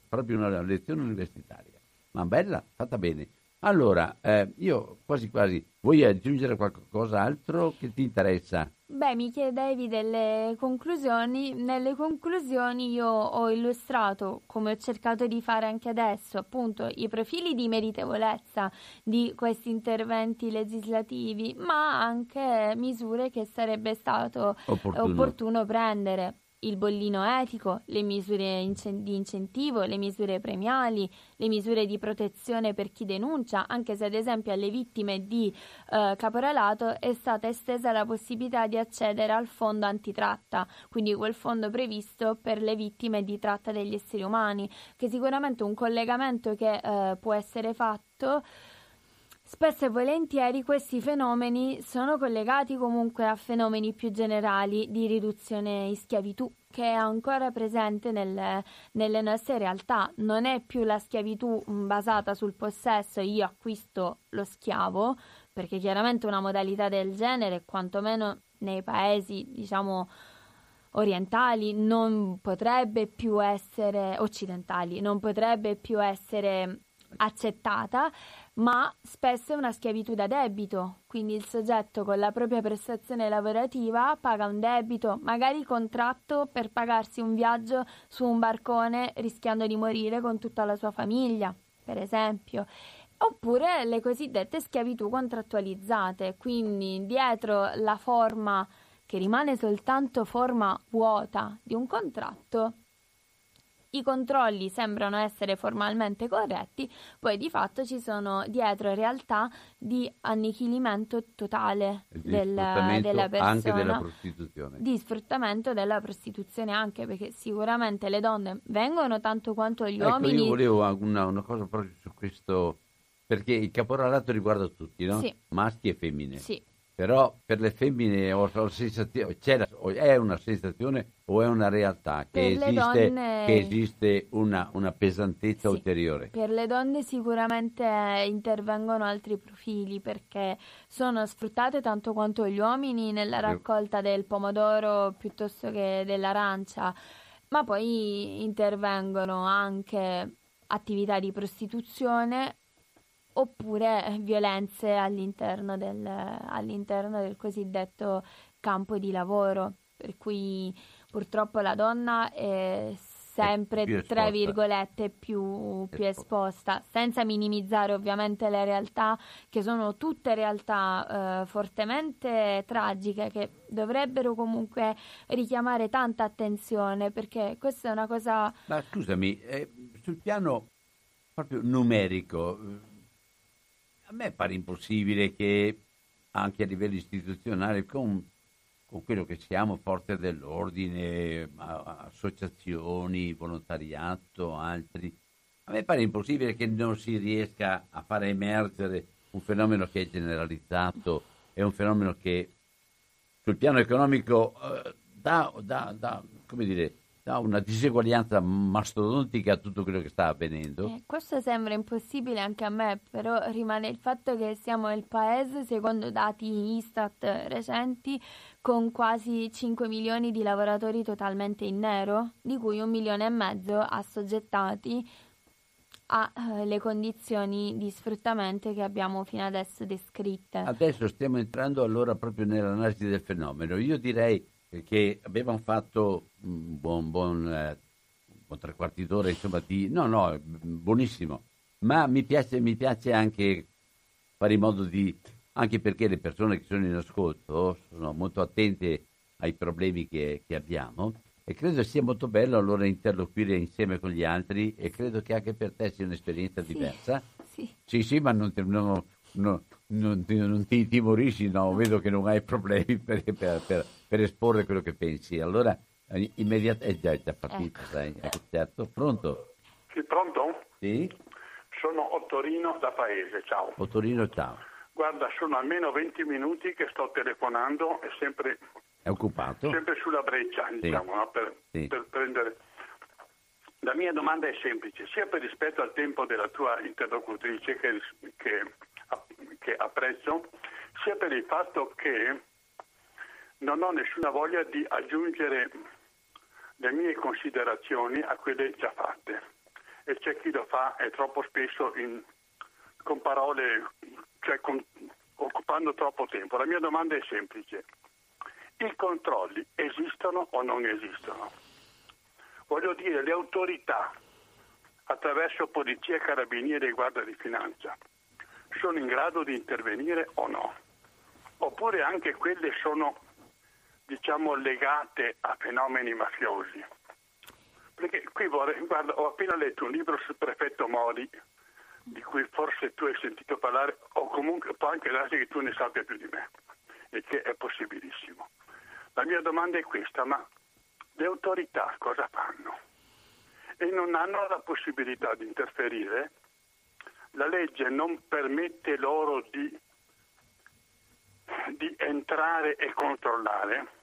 proprio una lezione universitaria, ma bella, fatta bene Allora, eh, io quasi quasi, vuoi aggiungere qualcos'altro che ti interessa? Beh, mi chiedevi delle conclusioni. Nelle conclusioni io ho illustrato, come ho cercato di fare anche adesso, appunto i profili di meritevolezza di questi interventi legislativi, ma anche misure che sarebbe stato opportuno, opportuno prendere il bollino etico, le misure di incentivo, le misure premiali, le misure di protezione per chi denuncia, anche se ad esempio alle vittime di eh, caporalato è stata estesa la possibilità di accedere al fondo antitratta, quindi quel fondo previsto per le vittime di tratta degli esseri umani, che sicuramente è un collegamento che eh, può essere fatto Spesso e volentieri questi fenomeni sono collegati comunque a fenomeni più generali di riduzione in schiavitù che è ancora presente nelle, nelle nostre realtà. Non è più la schiavitù mm, basata sul possesso, io acquisto lo schiavo, perché chiaramente una modalità del genere, quantomeno nei paesi, diciamo, orientali non potrebbe più essere occidentali, non potrebbe più essere accettata ma spesso è una schiavitù da debito, quindi il soggetto con la propria prestazione lavorativa paga un debito, magari contratto per pagarsi un viaggio su un barcone rischiando di morire con tutta la sua famiglia, per esempio. Oppure le cosiddette schiavitù contrattualizzate, quindi dietro la forma che rimane soltanto forma vuota di un contratto i controlli sembrano essere formalmente corretti, poi di fatto ci sono dietro realtà di annichilimento totale del, della persona. Anche della prostituzione. Di sfruttamento della prostituzione anche perché sicuramente le donne vengono tanto quanto gli ecco, uomini. Io volevo una, una, cosa proprio su questo, perché il caporalato riguarda tutti, no? Sì. Maschi e femmine. Sì. Però per le femmine ho, ho è una sensazione o è una realtà che esiste, donne... che esiste una, una, pesantezza sì, ulteriore? Per le donne sicuramente intervengono altri profili perché sono sfruttate tanto quanto gli uomini nella raccolta del pomodoro piuttosto che dell'arancia, ma poi intervengono anche attività di prostituzione oppure violenze all'interno del, all'interno del cosiddetto campo di lavoro, per cui purtroppo la donna è sempre, è tra virgolette, più, più esposta, senza minimizzare ovviamente le realtà che sono tutte realtà eh, fortemente tragiche che dovrebbero comunque richiamare tanta attenzione perché questa è una cosa... Ma scusami, eh, sul piano proprio numerico, a me pare impossibile che anche a livello istituzionale, con, con quello che siamo, forze dell'ordine, associazioni, volontariato, altri, a me pare impossibile che non si riesca a far emergere un fenomeno che è generalizzato, è un fenomeno che sul piano economico eh, dà, dà, dà, come dire, una diseguaglianza mastodontica a tutto quello che sta avvenendo. Eh, questo sembra impossibile anche a me, però rimane il fatto che siamo il paese, secondo dati Istat recenti, con quasi 5 milioni di lavoratori totalmente in nero, di cui un milione e mezzo assoggettati alle eh, condizioni di sfruttamento che abbiamo fino adesso descritte. Adesso stiamo entrando allora proprio nell'analisi del fenomeno. Io direi che abbiamo fatto un buon, buon, eh, buon tre quarti d'ora, insomma, di... no, no, buonissimo, ma mi piace, mi piace anche fare in modo di, anche perché le persone che sono in ascolto sono molto attente ai problemi che, che abbiamo e credo sia molto bello allora interloquire insieme con gli altri e credo che anche per te sia un'esperienza sì, diversa. Sì. sì, sì, ma non, no, no, non, non ti timorisci, no, vedo che non hai problemi per, per, per, per esporre quello che pensi. Allora, eh, immediatamente, è già, già partito, ecco. sai, eh, certo. Pronto? Sì, pronto? Sì? Sono Ottorino da Paese, ciao. Ottorino, ciao. Guarda, sono almeno 20 minuti che sto telefonando e sempre... È occupato? Sempre sulla breccia, sì. diciamo, no? per, sì. per prendere... La mia domanda è semplice, sia per rispetto al tempo della tua interlocutrice che, che che apprezzo, sia per il fatto che non ho nessuna voglia di aggiungere le mie considerazioni a quelle già fatte e c'è chi lo fa e troppo spesso in con parole, cioè con, occupando troppo tempo. La mia domanda è semplice. I controlli esistono o non esistono? Voglio dire, le autorità, attraverso polizia, carabinieri e guardia di finanza, sono in grado di intervenire o no? Oppure anche quelle sono, diciamo, legate a fenomeni mafiosi? Perché qui vorrei, guarda, ho appena letto un libro sul prefetto Mori, di cui forse tu hai sentito parlare, o comunque può anche darsi che tu ne sappia più di me, e che è possibilissimo. La mia domanda è questa, ma le autorità cosa fanno? E non hanno la possibilità di interferire? La legge non permette loro di, di entrare e controllare?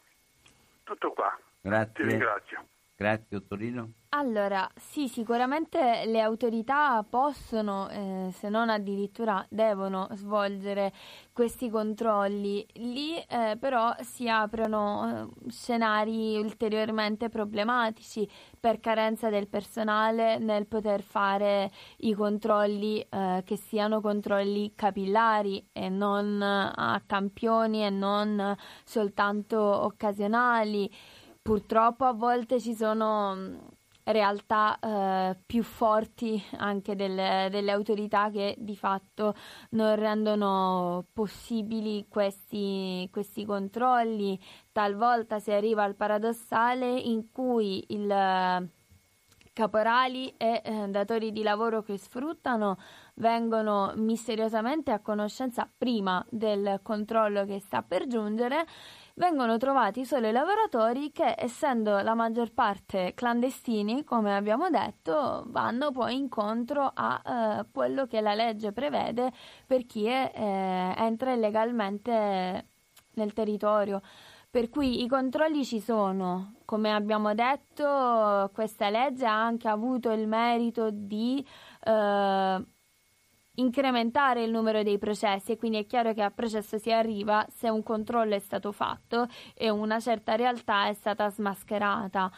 Tutto qua. Grazie. Ti ringrazio. Grazie, Ottorino. Allora, sì, sicuramente le autorità possono, eh, se non addirittura devono svolgere questi controlli. Lì eh, però si aprono eh, scenari ulteriormente problematici per carenza del personale nel poter fare i controlli eh, che siano controlli capillari e non a campioni e non soltanto occasionali. Purtroppo a volte ci sono mm, realtà eh, più forti anche delle, delle, autorità che di fatto non rendono possibili questi, questi controlli. Talvolta si arriva al paradossale in cui il eh, caporali e eh, datori di lavoro che sfruttano vengono misteriosamente a conoscenza prima del controllo che sta per giungere vengono trovati solo i lavoratori che, essendo la maggior parte clandestini, come abbiamo detto, vanno poi incontro a eh, quello che la legge prevede per chi è, eh, entra illegalmente nel territorio. Per cui i controlli ci sono, come abbiamo detto, questa legge ha anche avuto il merito di eh, incrementare il numero dei processi e quindi è chiaro che a processo si arriva se un controllo è stato fatto e una certa realtà è stata smascherata.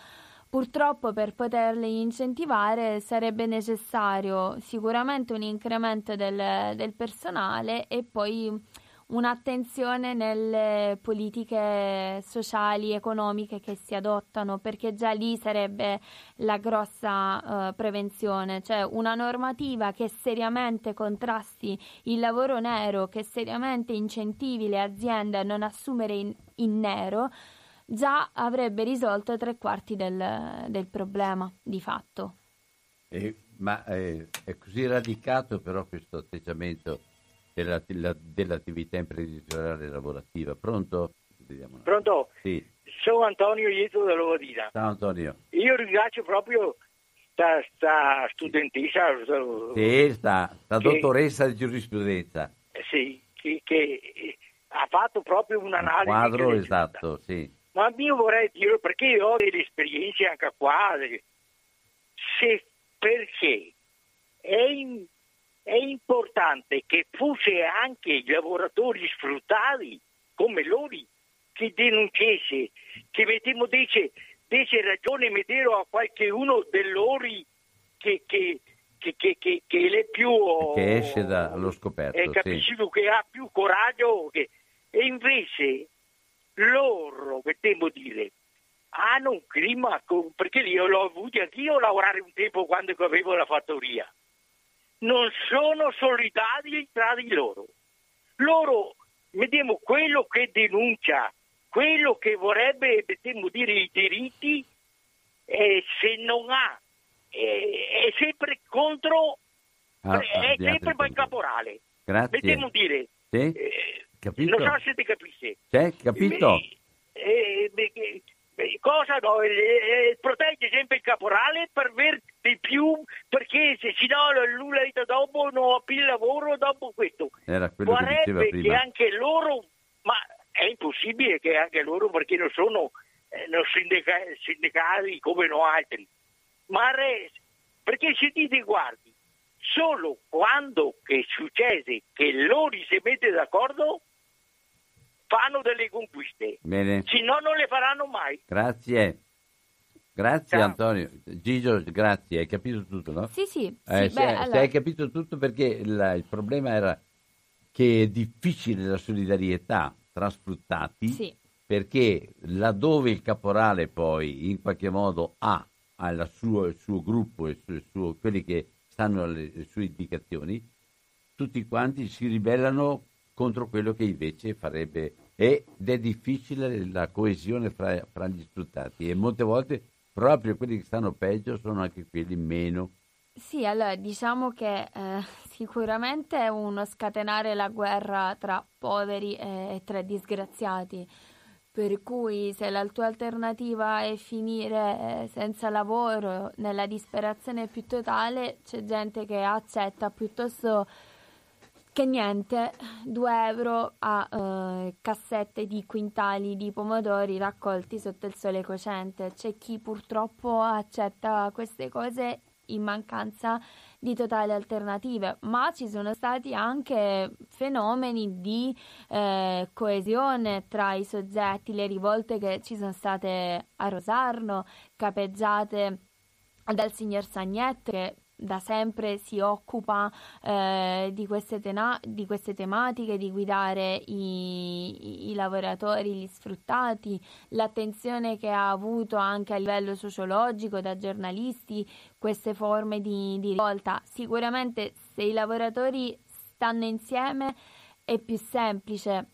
Purtroppo per poterli incentivare sarebbe necessario sicuramente un incremento del, del personale e poi un'attenzione nelle politiche sociali, economiche che si adottano, perché già lì sarebbe la grossa uh, prevenzione, cioè una normativa che seriamente contrasti il lavoro nero, che seriamente incentivi le aziende a non assumere in, in nero, già avrebbe risolto tre quarti del, del problema di fatto. Eh, ma eh, è così radicato però questo atteggiamento della, dell'attività imprenditoriale e lavorativa. Pronto? Vediamo Pronto? Sì. Sono Antonio Ieto da Lovadina. Ciao Antonio. Io ringrazio proprio sta, sta studentessa. Sì, sta, sta che, dottoressa di giurisprudenza. Sì, che, che, ha fatto proprio un'analisi. Un quadro esatto, sì. Ma io vorrei dire, perché io ho delle esperienze anche qua, se perché è in, è importante che fosse anche i lavoratori sfruttati come loro che denunciasse, che mettiamo dice, dice ragione mettere a qualche uno di loro che, che, che, che, che, che è più... Che esce dallo scoperto. È capisci sì. che ha più coraggio. Che, e invece loro, che devo dire, hanno un clima, perché io l'ho avuto anch'io lavorare un tempo quando avevo la fattoria non sono solidari tra di loro. Loro, vediamo, quello che denuncia, quello che vorrebbe, vediamo dire, i diritti, eh, se non ha, eh, è sempre contro, ah, è sempre per caporale. Grazie. Vediamo dire. Sì? Eh, non so se ti capisci. Sì, capito. Eh, eh, cosa no? Eh, protegge sempre il caporale per avere di più perché se si no lui dopo non ha più il lavoro dopo questo Era quello vorrebbe che, che, anche loro ma è impossibile che anche loro perché non sono eh, non sindica- sindicati come no altri ma re, perché se dite guardi solo quando che succede che loro si mette d'accordo fanno delle conquiste. Bene. Se no non le faranno mai. Grazie. Grazie Ciao. Antonio. Gigio, grazie, hai capito tutto, no? Sì, sì. Eh, sì beh, allora... se, hai capito tutto perché il, il, problema era che è difficile la solidarietà tra sfruttati sì. perché laddove il caporale poi in qualche modo ha, suo, il suo gruppo e quelli che stanno alle sue indicazioni, tutti quanti si ribellano contro quello che invece farebbe ed è difficile la coesione fra, fra gli sfruttati e molte volte proprio quelli che stanno peggio sono anche quelli meno. Sì, allora diciamo che eh, sicuramente è uno scatenare la guerra tra poveri e tra disgraziati, per cui se la tua alternativa è finire eh, senza lavoro, nella disperazione più totale, c'è gente che accetta piuttosto che niente, 2 euro a eh, cassette di quintali di pomodori raccolti sotto il sole cocente. C'è chi purtroppo accetta queste cose in mancanza di totali alternative, ma ci sono stati anche fenomeni di eh, coesione tra i soggetti, le rivolte che ci sono state a Rosarno, capeggiate dal signor Sagnetto che da sempre si occupa eh, di, queste tena- di, queste tematiche, di guidare i, i, lavoratori, gli sfruttati, l'attenzione che ha avuto anche a livello sociologico da giornalisti queste forme di, di rivolta. Sicuramente se i lavoratori stanno insieme è più semplice.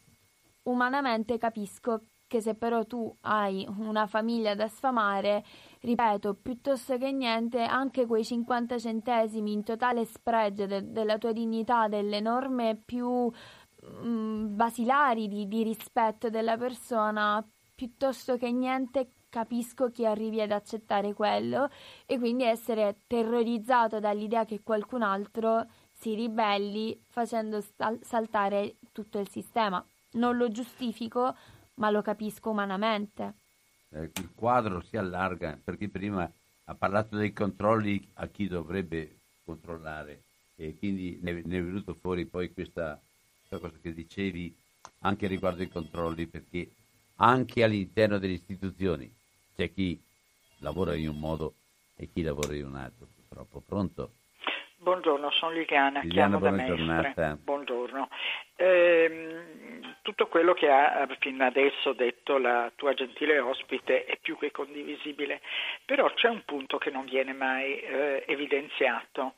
Umanamente capisco che se però tu hai una famiglia da sfamare ripeto, piuttosto che niente, anche quei 50 centesimi in totale spregio de- della tua dignità, delle norme più mh, mm, basilari di, di rispetto della persona, piuttosto che niente capisco chi arrivi ad accettare quello e quindi essere terrorizzato dall'idea che qualcun altro si ribelli facendo sal- saltare tutto il sistema. Non lo giustifico, ma lo capisco umanamente eh, il quadro si allarga perché prima ha parlato dei controlli a chi dovrebbe controllare e quindi ne, ne è venuto fuori poi questa, questa cosa che dicevi anche riguardo ai controlli perché anche all'interno delle istituzioni c'è chi lavora in un modo e chi lavora in un altro purtroppo. Pronto? Buongiorno, sono Liliana, Liliana chiamo da Mestre. Buongiorno. Eh, tutto quello che ha fino adesso detto la tua gentile ospite è più che condivisibile, però c'è un punto che non viene mai eh, evidenziato.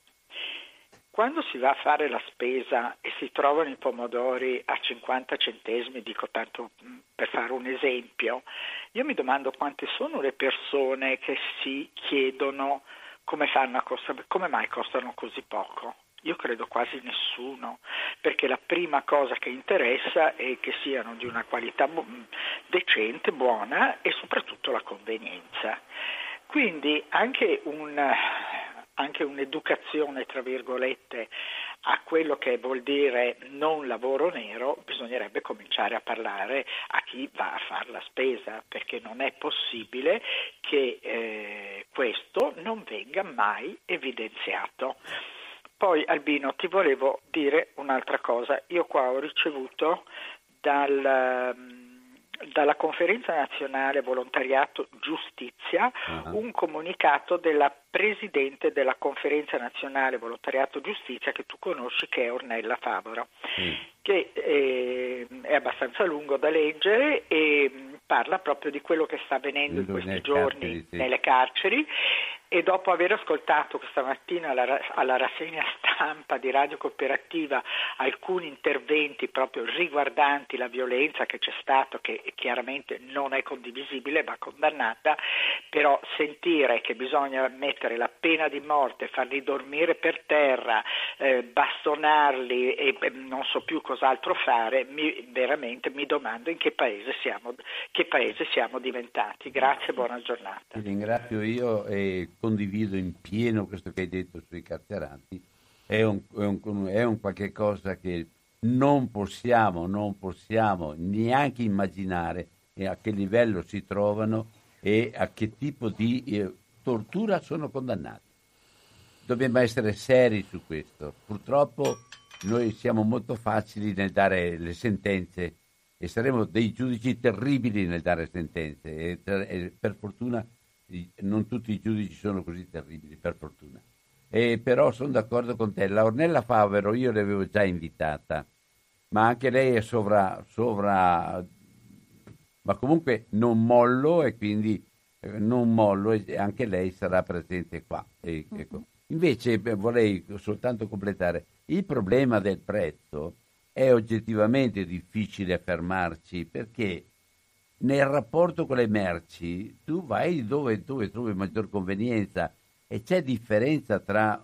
Quando si va a fare la spesa e si trovano i pomodori a 50 centesimi, dico tanto mm, per fare un esempio, io mi domando quante sono le persone che si chiedono come, costa, come mai costano così poco. Io credo quasi nessuno, perché la prima cosa che interessa è che siano di una qualità decente, buona e soprattutto la convenienza. Quindi anche, un, anche un'educazione, tra virgolette, a quello che vuol dire non lavoro nero, bisognerebbe cominciare a parlare a chi va a fare la spesa, perché non è possibile che eh, questo non venga mai evidenziato. Poi Albino, ti volevo dire un'altra cosa. Io qua ho ricevuto dal, dalla Conferenza Nazionale Volontariato Giustizia uh-huh. un comunicato della Presidente della Conferenza Nazionale Volontariato Giustizia che tu conosci che è Ornella Favoro, mm. che eh, è abbastanza lungo da leggere e parla proprio di quello che sta avvenendo in questi giorni carceri, sì. nelle carceri e dopo aver ascoltato questa mattina alla, alla, rassegna stampa di Radio Cooperativa alcuni interventi proprio riguardanti la violenza che c'è stato, che chiaramente non è condivisibile, va condannata, però sentire che bisogna mettere la pena di morte, farli dormire per terra, eh, bastonarli e eh, non so più cos'altro fare, mi, veramente mi domando in che paese siamo, che paese siamo diventati. Grazie, buona giornata. Ti ringrazio io e condivido in pieno questo che hai detto sui carcerati, è un, è un, è un qualche cosa che non possiamo, non possiamo neanche immaginare a che livello si trovano e a che tipo di eh, tortura sono condannati. Dobbiamo essere seri su questo. Purtroppo noi siamo molto facili nel dare le sentenze e saremo dei giudici terribili nel dare sentenze e, e per fortuna non tutti i giudici sono così terribili, per fortuna. E però sono d'accordo con te. La Ornella Favero io l'avevo già invitata, ma anche lei è sovra, sovra ma comunque non mollo e quindi eh, non mollo e anche lei sarà presente qua. E, ecco. Invece vorrei soltanto completare, il problema del prezzo è oggettivamente difficile affermarci perché nel rapporto con le merci tu vai dove, dove trovi maggior convenienza e c'è differenza tra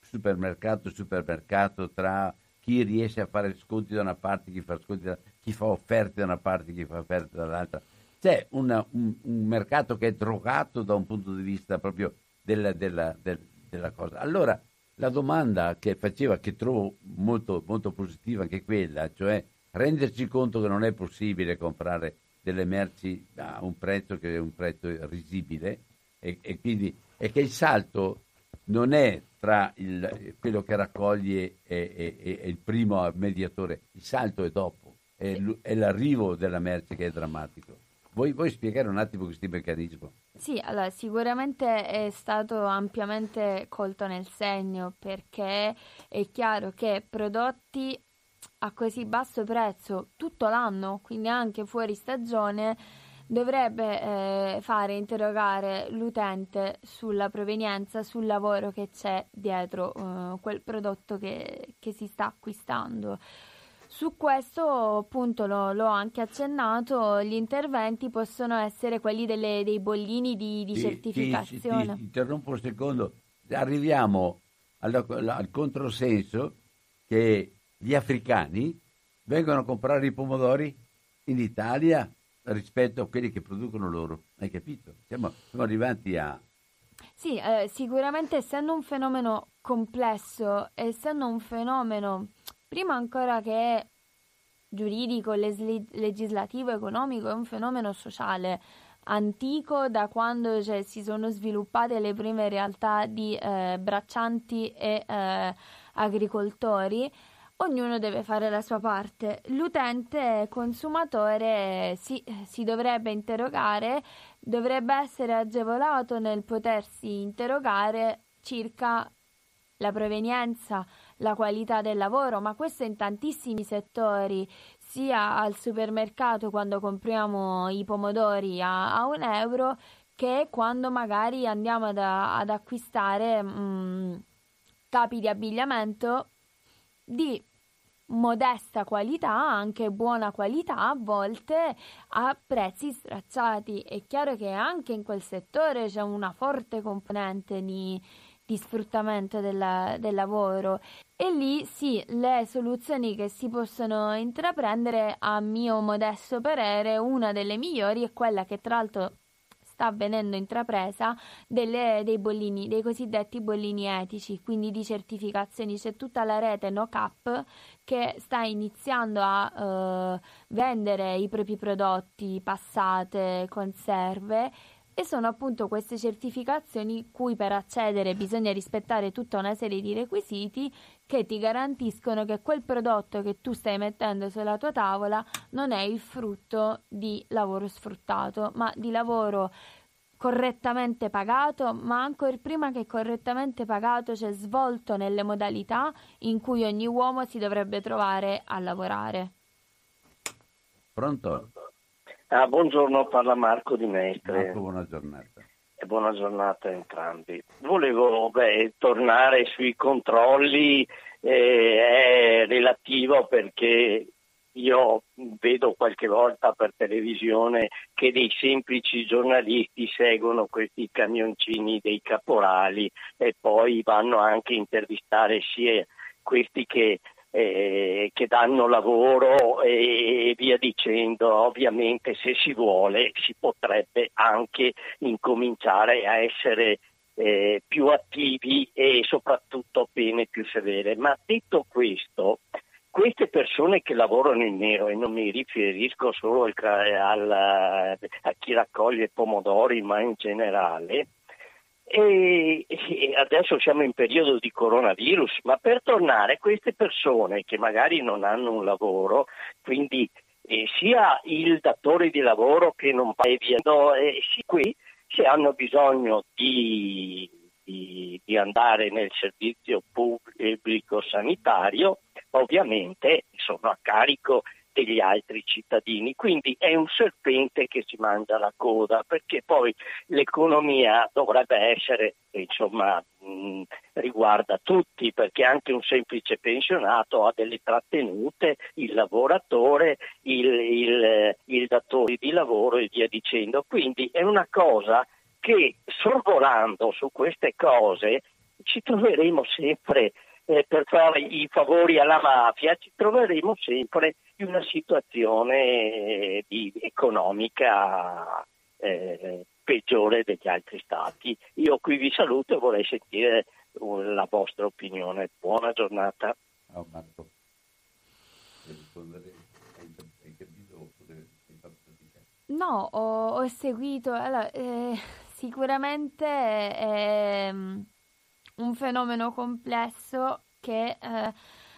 supermercato e supermercato, tra chi riesce a fare sconti da una parte, chi fa, sconti da, chi fa offerte da una parte, chi fa offerte dall'altra. C'è una, un, un, mercato che è drogato da un punto di vista proprio della, della, del, della cosa. Allora, la domanda che faceva, che trovo molto, molto positiva anche quella, cioè renderci conto che non è possibile comprare delle merci a un prezzo che è un prezzo risibile e, e quindi e che il salto non è tra il, quello che raccoglie e, e, e, il primo mediatore, il salto è dopo, è, è l'arrivo della merce che è drammatico. Vuoi, vuoi spiegare un attimo questo meccanismo? Sì, allora sicuramente è stato ampiamente colto nel segno perché è chiaro che prodotti a così basso prezzo tutto l'anno, quindi anche fuori stagione, dovrebbe eh, fare interrogare l'utente sulla provenienza, sul lavoro che c'è dietro eh, quel prodotto che, che, si sta acquistando. Su questo appunto lo, l'ho anche accennato, gli interventi possono essere quelli delle, dei bollini di, di sì, certificazione. Ti, ti, ti interrompo un secondo, arriviamo al, al controsenso che gli africani vengono a comprare i pomodori in Italia rispetto a quelli che producono loro. Hai capito? Siamo, siamo arrivati a... Sì, eh, sicuramente essendo un fenomeno complesso, essendo un fenomeno prima ancora che giuridico, lesli- legislativo, economico, è un fenomeno sociale antico da quando cioè, si sono sviluppate le prime realtà di eh, braccianti e eh, agricoltori ognuno deve fare la sua parte. L'utente consumatore si, si, dovrebbe interrogare, dovrebbe essere agevolato nel potersi interrogare circa la provenienza, la qualità del lavoro, ma questo in tantissimi settori, sia al supermercato quando compriamo i pomodori a, a un euro, che quando magari andiamo ad, ad acquistare mh, mm, capi di abbigliamento di modesta qualità, anche buona qualità, a volte a prezzi stracciati. È chiaro che anche in quel settore c'è una forte componente di, di sfruttamento del, del, lavoro e lì sì, le soluzioni che si possono intraprendere, a mio modesto parere, una delle migliori è quella che tra l'altro sta venendo intrapresa delle, dei bollini, dei cosiddetti bollini etici, quindi di certificazioni. C'è tutta la rete NoCap che sta iniziando a eh, vendere i propri prodotti, passate, conserve e sono appunto queste certificazioni cui per accedere bisogna rispettare tutta una serie di requisiti che ti garantiscono che quel prodotto che tu stai mettendo sulla tua tavola non è il frutto di lavoro sfruttato, ma di lavoro correttamente pagato, ma ancora prima che correttamente pagato c'è svolto nelle modalità in cui ogni uomo si dovrebbe trovare a lavorare. Pronto? Ah, buongiorno, parla Marco Di Mestre. Marco, buona giornata. E buona giornata a entrambi. Volevo beh, tornare sui controlli, eh, è relativo perché io vedo qualche volta per televisione che dei semplici giornalisti seguono questi camioncini dei caporali e poi vanno anche a intervistare sia questi che eh, che danno lavoro e via dicendo. Ovviamente se si vuole si potrebbe anche incominciare a essere eh, più attivi e soprattutto pene più severe. Ma detto questo, queste persone che lavorano in nero, e non mi riferisco solo al, al, a chi raccoglie pomodori, ma in generale, e, adesso siamo in periodo di coronavirus, ma per tornare queste persone che magari non hanno un lavoro, quindi eh, sia il datore di lavoro che non va via, no, eh, sì, qui se hanno bisogno di, di, di andare nel servizio pubblico sanitario, ovviamente sono a carico degli altri cittadini. Quindi è un serpente che si mangia la coda, perché poi l'economia dovrebbe essere, insomma, mh, riguarda tutti, perché anche un semplice pensionato ha delle trattenute, il lavoratore, il, il, il datore di lavoro e via dicendo. Quindi è una cosa che sorvolando su queste cose ci troveremo sempre eh, per fare i favori alla mafia, ci troveremo sempre in una situazione eh, di, economica eh, peggiore degli altri stati. Io qui vi saluto e vorrei sentire uh, la vostra opinione. Buona giornata. Oh, Marco. No, ho, ho seguito, allora, eh, sicuramente è mm, un fenomeno complesso che eh,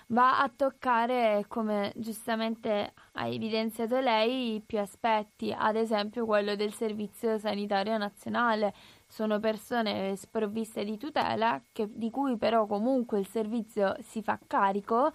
va a toccare, come giustamente ha evidenziato lei, più aspetti, ad esempio quello del Servizio Sanitario Nazionale. Sono persone sprovviste di tutela, che, di cui però comunque il servizio si fa carico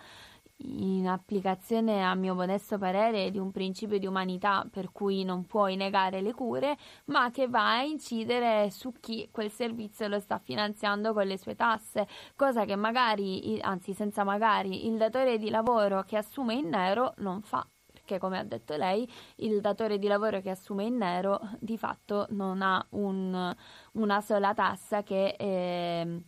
in applicazione, a mio modesto parere, di un principio di umanità per cui non puoi negare le cure, ma che va a incidere su chi quel servizio lo sta finanziando con le sue tasse, cosa che magari, anzi senza magari, il datore di lavoro che assume in nero non fa perché come ha detto lei il datore di lavoro che assume in nero di fatto non ha un, una sola tassa che eh,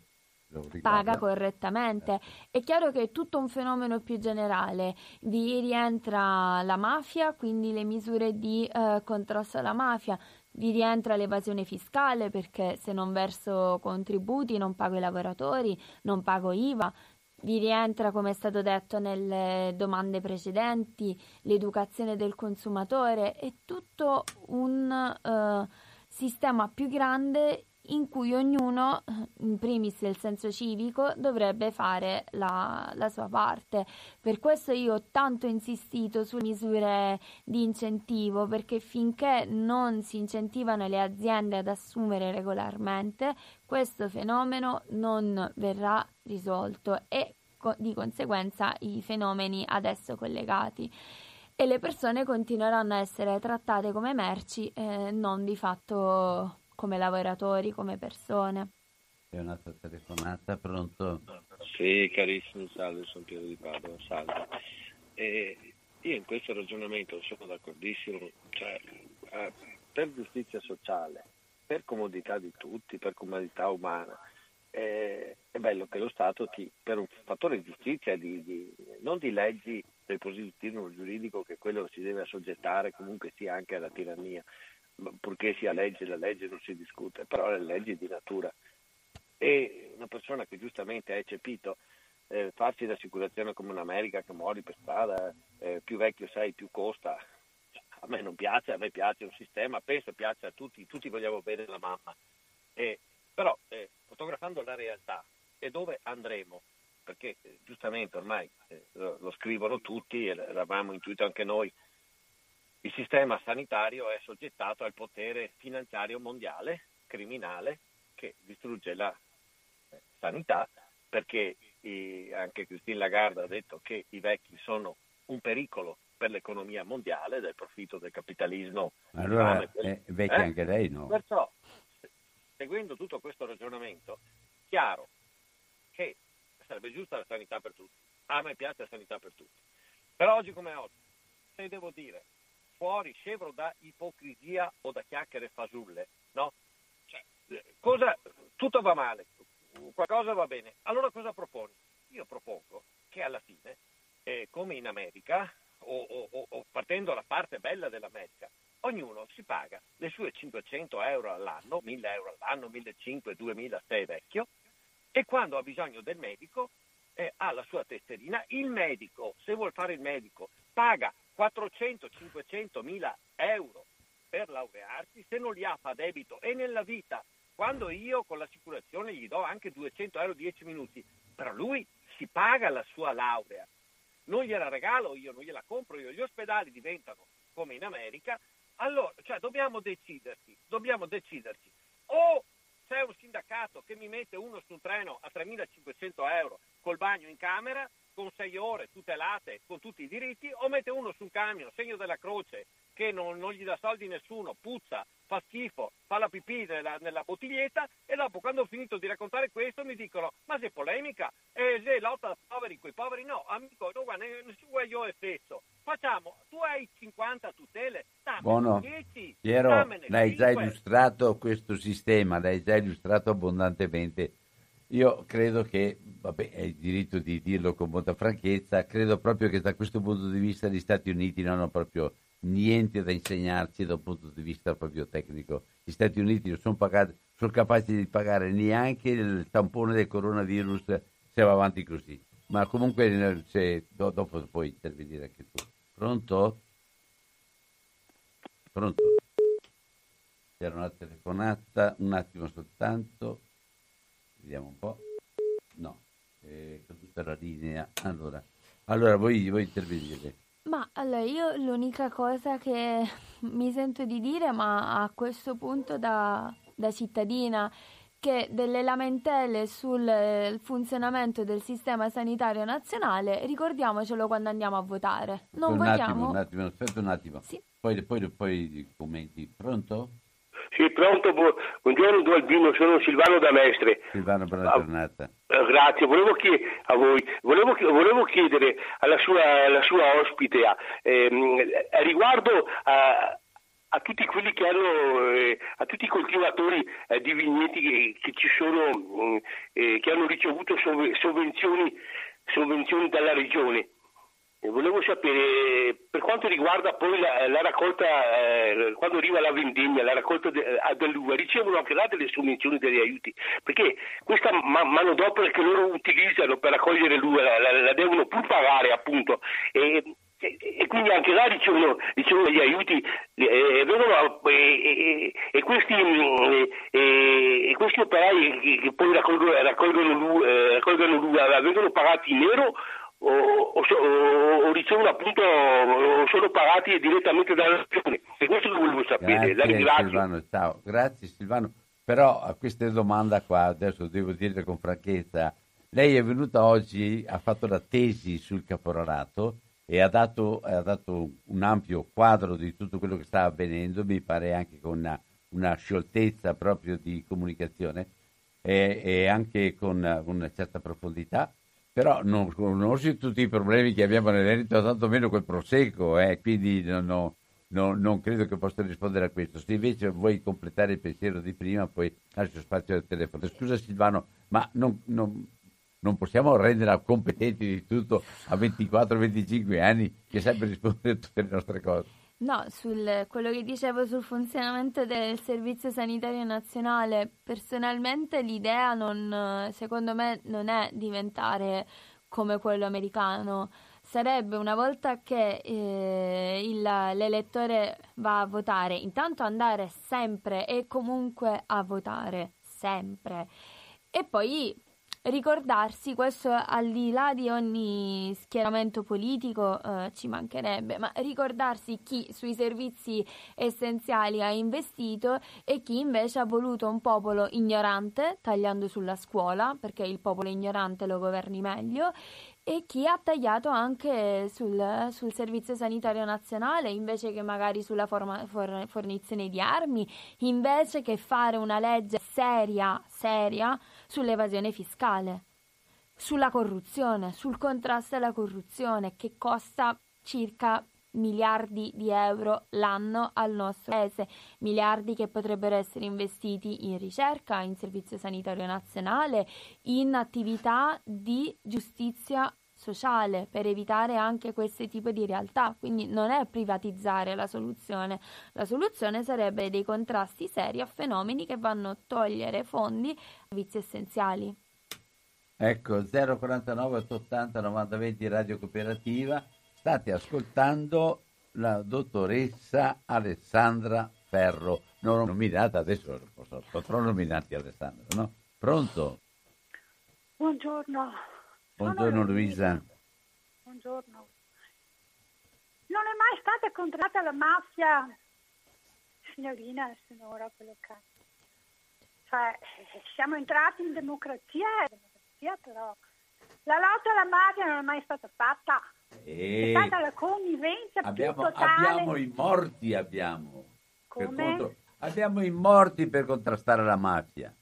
paga correttamente. È chiaro che è tutto un fenomeno più generale. Vi rientra la mafia, quindi le misure di eh, contrasto alla mafia. Vi rientra l'evasione fiscale perché se non verso contributi non pago i lavoratori, non pago IVA. Vi rientra, come è stato detto nelle domande precedenti, l'educazione del consumatore. È tutto un uh, sistema più grande in cui ognuno, in primis il senso civico, dovrebbe fare la, la, sua parte. Per questo io ho tanto insistito sulle misure di incentivo, perché finché non si incentivano le aziende ad assumere regolarmente, questo fenomeno non verrà risolto e co- di conseguenza i fenomeni adesso collegati e le persone continueranno a essere trattate come merci e non di fatto come lavoratori, come persone. È un'altra telefonata, pronto? Sì, carissimo, salve, sono Piero di Padova, salve. E io in questo ragionamento sono d'accordissimo, cioè, eh, per giustizia sociale, per comodità di tutti, per comodità umana, è bello che lo Stato ti, per un fattore di giustizia, di, di, non di leggi del positivismo giuridico che quello si deve assoggettare comunque sia anche alla tirannia, purché sia legge, la legge non si discute, però le leggi di natura. E una persona che giustamente ha eccepito eh, farsi l'assicurazione come un'America che muori per strada, eh, più vecchio sei più costa, a me non piace, a me piace un sistema, penso piace a tutti, tutti vogliamo bene la mamma. Eh, però eh, fotografando la realtà e dove andremo, perché eh, giustamente ormai eh, lo, lo, scrivono tutti e l'avevamo intuito anche noi, il sistema sanitario è soggettato al potere finanziario mondiale, criminale, che distrugge la eh, sanità, perché anche Christine Lagarde ha detto che i vecchi sono un pericolo per l'economia mondiale del profitto del capitalismo. Allora è vecchia eh? anche lei, no? Perciò, seguendo tutto questo ragionamento, chiaro che sarebbe giusta la sanità per tutti. A me piace la sanità per tutti. Però oggi come oggi, se devo dire fuori scevro da ipocrisia o da chiacchiere fasulle, no? Cioè, cosa, tutto va male, qualcosa va bene. Allora cosa proponi? Io propongo che alla fine, eh, come in America, o, o, o, partendo dalla parte bella dell'America, ognuno si paga le sue 500 euro all'anno, 1000 euro all'anno, 1500, 2000 se è vecchio, e quando ha bisogno del medico eh, ha la sua tesserina. Il medico, se vuol fare il medico, paga 400-500 mila euro per laurearsi, se non li ha fa debito. E nella vita, quando io con l'assicurazione gli do anche 200 euro 10 minuti, però lui si paga la sua laurea, non gliela regalo io, non gliela compro io, gli ospedali diventano come in America, allora cioè, dobbiamo deciderci, dobbiamo deciderci o c'è un sindacato che mi mette uno su un treno a 3.500 euro col bagno in camera, con sei ore tutelate, con tutti i diritti, o mette uno su un camion, segno della croce, che non, non gli dà soldi nessuno, puzza, fa schifo, fa la pipì nella, nella, bottiglietta e dopo quando ho finito di raccontare questo mi dicono ma sei polemica? E se lotta ai poveri, quei poveri no, amico, no, guarda, nessuno io è fesso. Facciamo, tu hai 50 tutele, dammene Buono. 10, Piero, l'hai 5. già illustrato questo sistema, l'hai già illustrato abbondantemente. Io credo che, vabbè, hai il diritto di dirlo con molta franchezza, credo proprio che da questo punto di vista gli Stati Uniti non hanno proprio niente da insegnarci da un punto di vista proprio tecnico. Gli Stati Uniti non sono, pagati, sono capaci di pagare neanche il tampone del coronavirus se va avanti così. Ma comunque se, do, dopo puoi intervenire anche tu. Pronto? Pronto? C'era una telefonata, un attimo soltanto. Vediamo un po'. No, è caduta la linea. Allora, allora vuoi, vuoi intervenire? Ma allora io l'unica cosa che mi sento di dire, ma a questo punto da, da cittadina, che delle lamentele sul funzionamento del sistema sanitario nazionale, ricordiamocelo quando andiamo a votare. Non un votiamo. attimo, un attimo, aspetta un attimo. Sì. Poi, poi, poi commenti. Pronto? Sì, pronto, bu- buongiorno Don Albino, sono Silvano da Mestre. Silvano, buona Ah, giornata. eh, grazie, volevo, chie- a voi, volevo, chi- volevo chiedere alla sua, alla sua ospite ehm, riguardo a, a tutti quelli che hanno, eh, a tutti i coltivatori eh, di vigneti che, che ci sono, mh, eh, che hanno ricevuto sov- sovvenzioni, sovvenzioni dalla regione. E volevo sapere, per quanto riguarda poi la, la raccolta, eh, quando arriva la vendemmia, la raccolta de, eh, dell'uva, ricevono anche là delle sovvenzioni, degli aiuti, perché questa ma- manodopera che loro utilizzano per raccogliere l'uva la, la- la devono pur pagare appunto. E, e- e quindi anche là ricevono, ricevono gli aiuti eh, e, questi, mm, e questi operai che, che poi raccolgono, raccolgono, l'uva, eh, vengono pagati in nero o, o, o- o ricevono appunto o sono pagati direttamente dalla regione. E questo che volevo sapere, Grazie. Silvano, ciao. Grazie Silvano. Però a questa domanda qua, adesso devo dire con franchezza, lei è venuta oggi, ha fatto la tesi sul caporalato e ha dato, ha dato un ampio quadro di tutto quello che sta avvenendo, mi pare anche con una, una scioltezza proprio di comunicazione e, e anche con una certa profondità però non conosci tutti i problemi che abbiamo nel Veneto, tantomeno quel prosecco, eh, quindi non, no- no- non credo che possa rispondere a questo. Se invece vuoi completare il pensiero di prima, poi lascio spazio al telefono. Scusa Silvano, ma non, non- non possiamo rendere competenti di tutto a 24-25 anni che sempre rispondere a tutte le nostre cose. No, sul quello che dicevo sul funzionamento del Servizio Sanitario Nazionale, personalmente l'idea non, secondo me non è diventare come quello americano. Sarebbe una volta che eh, il- l'elettore va a votare, intanto andare sempre e comunque a votare, sempre. E poi ricordarsi, questo al di là di ogni schieramento politico eh, ci mancherebbe, ma ricordarsi chi sui servizi essenziali ha investito e chi invece ha voluto un popolo ignorante, tagliando sulla scuola, perché il popolo ignorante lo governi meglio, e chi ha tagliato anche sul, sul servizio sanitario nazionale, invece che magari sulla forma- for- fornizione di armi, invece che fare una legge seria, seria sull'evasione fiscale, sulla corruzione, sul contrasto alla corruzione che costa circa miliardi di euro l'anno al nostro paese, miliardi che potrebbero essere investiti in ricerca, in servizio sanitario nazionale, in attività di giustizia sociale per evitare anche questo tipo di realtà. Quindi non è privatizzare la soluzione, la soluzione sarebbe dei contrasti seri a fenomeni che vanno a togliere fondi ai servizi essenziali. Ecco, 049 880 90 20 Radio Cooperativa. State ascoltando la dottoressa Alessandra Ferro. Non nominata, adesso posso- potrò nominarti Alessandra, no? Pronto? Buongiorno. Buongiorno Luisa. Buongiorno. Non è mai stata contratta la mafia, signorina, signora, quello che... Cioè, siamo entrati in democrazia, democrazia però la lotta alla mafia non è mai stata fatta. E... È stata la connivenza abbiamo, più totale. Abbiamo i morti, abbiamo. Come? Contro... Abbiamo i morti per contrastare la mafia.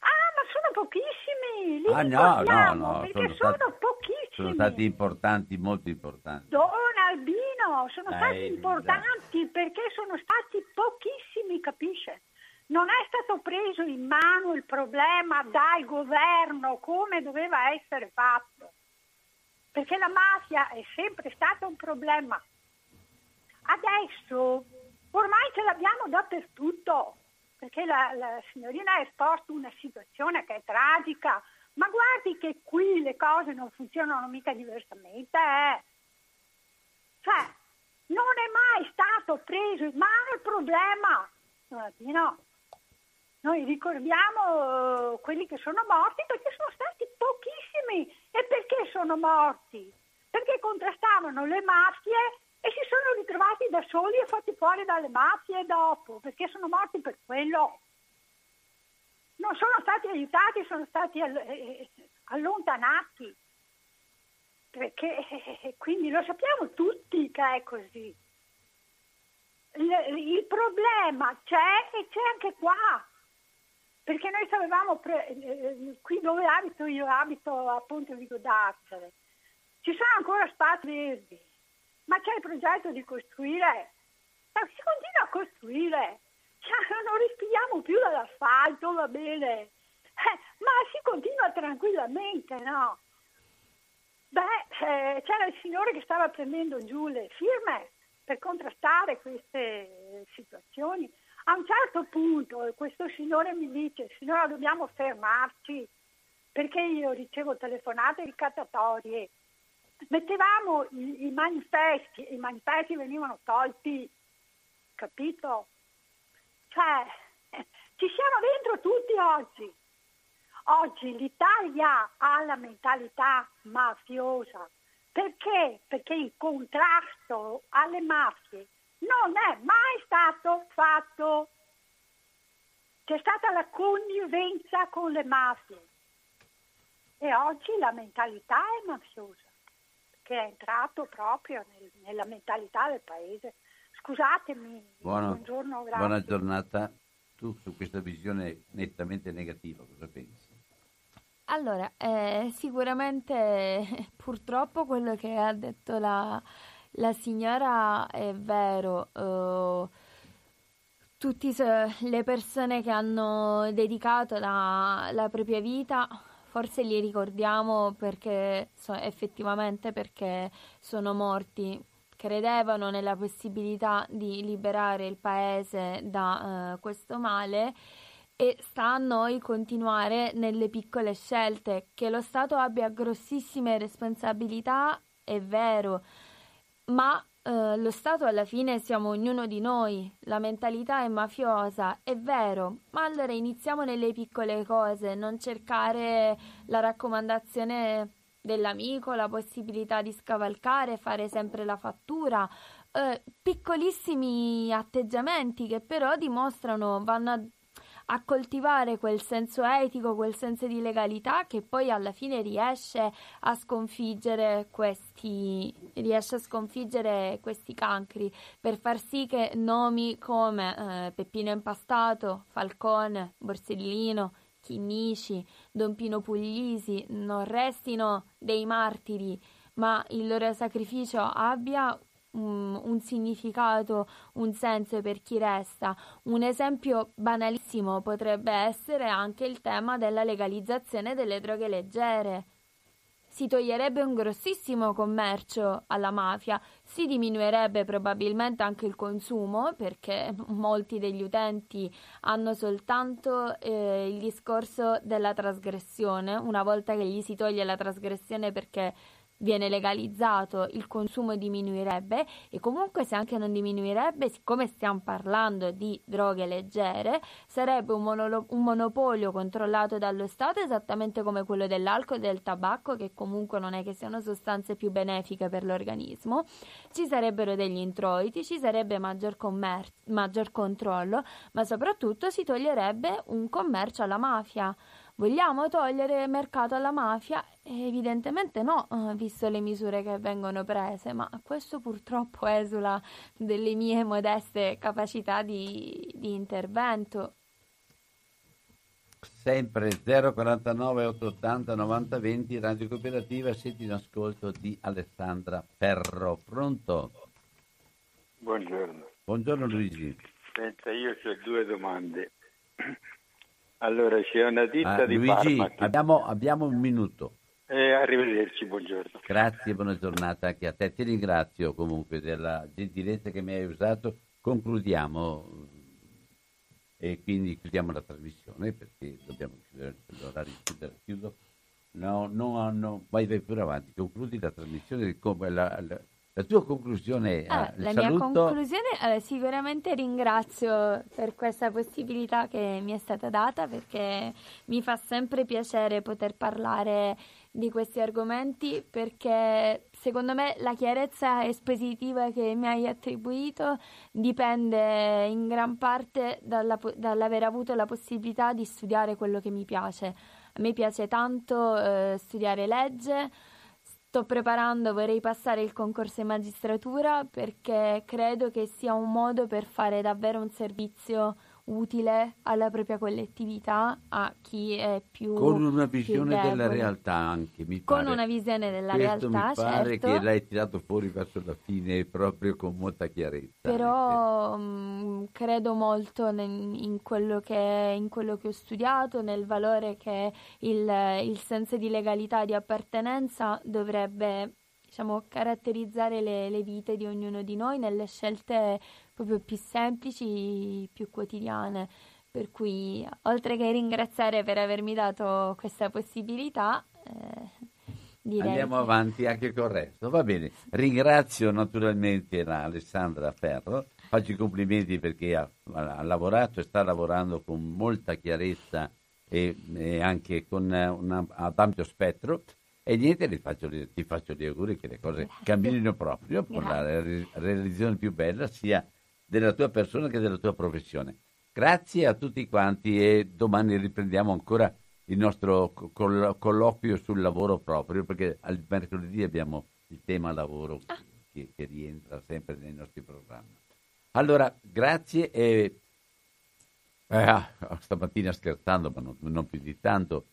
Ah, ma sono pochissimi. Li ah no, no, no. Perché Sono, sono, stati, pochissimi. sono stati importanti, molto importanti. Don Albino, sono Eh, stati importanti perché sono stati pochissimi, capisce? Non è stato preso in mano il problema dal governo come doveva essere fatto, perché la mafia è sempre stata un problema. Adesso ormai ce l'abbiamo dappertutto, perché la, la signorina ha esposto una situazione che è tragica, ma guardi che qui le cose non funzionano mica diversamente. Eh. Cioè, non è mai stato preso in mano il problema. No, noi ricordiamo eh, quelli che sono morti perché sono stati pochissimi. E perché sono morti? Perché contrastavano le mafie e si sono ritrovati da soli e fatti fuori dalle mafie dopo, perché sono morti per quello. Non sono stati aiutati, sono stati all- eh, allontanati. Perché eh, quindi lo sappiamo tutti che è così. Il, il problema c'è e c'è anche qua perché noi sapevamo, pre- eh, qui dove abito, io abito a Ponte di Godarzere, ci sono ancora spazi verdi, ma c'è il progetto di costruire, ma si continua a costruire, cioè, non respiriamo più dall'asfalto, va bene, eh, ma si continua tranquillamente, no? Beh, eh, c'era il signore che stava prendendo giù le firme per contrastare queste situazioni a un certo punto questo signore mi dice, signora dobbiamo fermarci perché io ricevo telefonate ricattatorie. Mettevamo i, i manifesti, i manifesti venivano tolti, capito? Cioè, ci siamo dentro tutti oggi. Oggi l'Italia ha la mentalità mafiosa. Perché? Perché il contrasto alle mafie non è mai stato fatto. C'è stata la connivenza con le mafie e oggi la mentalità è mafiosa, che è entrato proprio nel, nella mentalità del paese. Scusatemi, Buono, buongiorno, grazie. Buona giornata. Tu su questa visione nettamente negativa cosa pensi? Allora, eh, sicuramente purtroppo quello che ha detto la, la signora è vero, uh, tutte le persone che hanno dedicato la, la, propria vita, forse li ricordiamo perché so, effettivamente perché sono morti, credevano nella possibilità di liberare il paese da uh, questo male e sta a noi continuare nelle piccole scelte. Che lo Stato abbia grossissime responsabilità è vero, ma eh, lo Stato alla fine siamo ognuno di noi, la mentalità è mafiosa, è vero, ma allora iniziamo nelle piccole cose, non cercare la raccomandazione dell'amico, la possibilità di scavalcare, fare sempre la fattura, eh, piccolissimi atteggiamenti che però dimostrano, vanno a a coltivare quel senso etico, quel senso di legalità che poi alla fine riesce a sconfiggere questi, riesce a sconfiggere questi cancri per far sì che nomi come eh, Peppino Impastato, Falcone, Borsellino, Chinnici, Don Pino Puglisi non restino dei martiri, ma il loro sacrificio abbia un, un, significato, un senso per chi resta. Un esempio banalissimo potrebbe essere anche il tema della legalizzazione delle droghe leggere. Si toglierebbe un grossissimo commercio alla mafia, si diminuirebbe probabilmente anche il consumo perché molti degli utenti hanno soltanto eh, il discorso della trasgressione, una volta che gli si toglie la trasgressione perché viene legalizzato il consumo diminuirebbe e comunque se anche non diminuirebbe, siccome stiamo parlando di droghe leggere, sarebbe un, monolo- un monopolio controllato dallo Stato esattamente come quello dell'alcol e del tabacco che comunque non è che siano sostanze più benefiche per l'organismo, ci sarebbero degli introiti, ci sarebbe maggior, commer- maggior controllo, ma soprattutto si toglierebbe un commercio alla mafia. Vogliamo togliere mercato alla mafia? Evidentemente no, eh, visto le misure che vengono prese, ma questo purtroppo esula delle mie modeste capacità di, di intervento. Sempre 049 880 9020 Radio Cooperativa, siete in ascolto di Alessandra Perro. Pronto? Buongiorno. Buongiorno Luigi. Senta, io ho due domande. Allora, c'è una ditta ah, di Luigi, farmaci. Abbiamo, abbiamo un minuto. Eh, arrivederci, buongiorno. Grazie, buona giornata anche a te. Ti ringrazio comunque della gentilezza che mi hai usato. Concludiamo e quindi chiudiamo la trasmissione perché dobbiamo chiudere l'orario chiudere. Chiudo. No, no, no, vai, vai pure avanti. Concludi la trasmissione. La, la, la tua conclusione è... Ah, la saluto... mia conclusione, eh, sicuramente ringrazio per questa possibilità che mi è stata data perché mi fa sempre piacere poter parlare di questi argomenti perché secondo me la chiarezza espositiva che mi hai attribuito dipende in gran parte dalla, dall'aver avuto la possibilità di studiare quello che mi piace. A me piace tanto eh, studiare legge, sto preparando, vorrei passare il concorso in magistratura perché credo che sia un modo per fare davvero un servizio utile alla propria collettività, a chi è più con una visione della realtà anche mi con pare. una visione della Questo realtà mi pare certo, che l'hai tirato fuori verso la fine proprio con molta chiarezza però mh, credo molto nel, in, quello che, in quello che ho studiato nel valore che il, il senso di legalità di appartenenza dovrebbe diciamo, caratterizzare le, le vite di ognuno di noi nelle scelte proprio più semplici, più quotidiane. Per cui, oltre che ringraziare per avermi dato questa possibilità, eh, direi Andiamo che... avanti anche con il resto. Va bene. Ringrazio naturalmente la Alessandra Ferro. Faccio i complimenti perché ha, ha lavorato e sta lavorando con molta chiarezza e, e anche con una, ad ampio spettro. E niente, ti faccio, ti faccio gli auguri che le cose Grazie. camminino proprio con la re- realizzazione più bella sia della tua persona che della tua professione. Grazie a tutti quanti e domani riprendiamo ancora il nostro coll- colloquio sul lavoro proprio perché al mercoledì abbiamo il tema lavoro Ah. che, che rientra sempre nei nostri programmi. Allora, grazie e eh, stamattina scherzando, ma non, non più di tanto,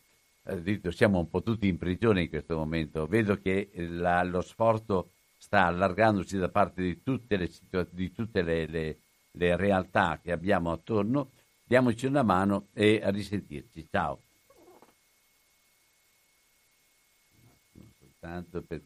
eh, siamo un po' tutti in prigione in questo momento. Vedo che la, lo sforzo sta allargandosi da parte di tutte le, di tutte le, le, le realtà che abbiamo attorno. Diamoci una mano e a risentirci. Ciao. Soltanto per.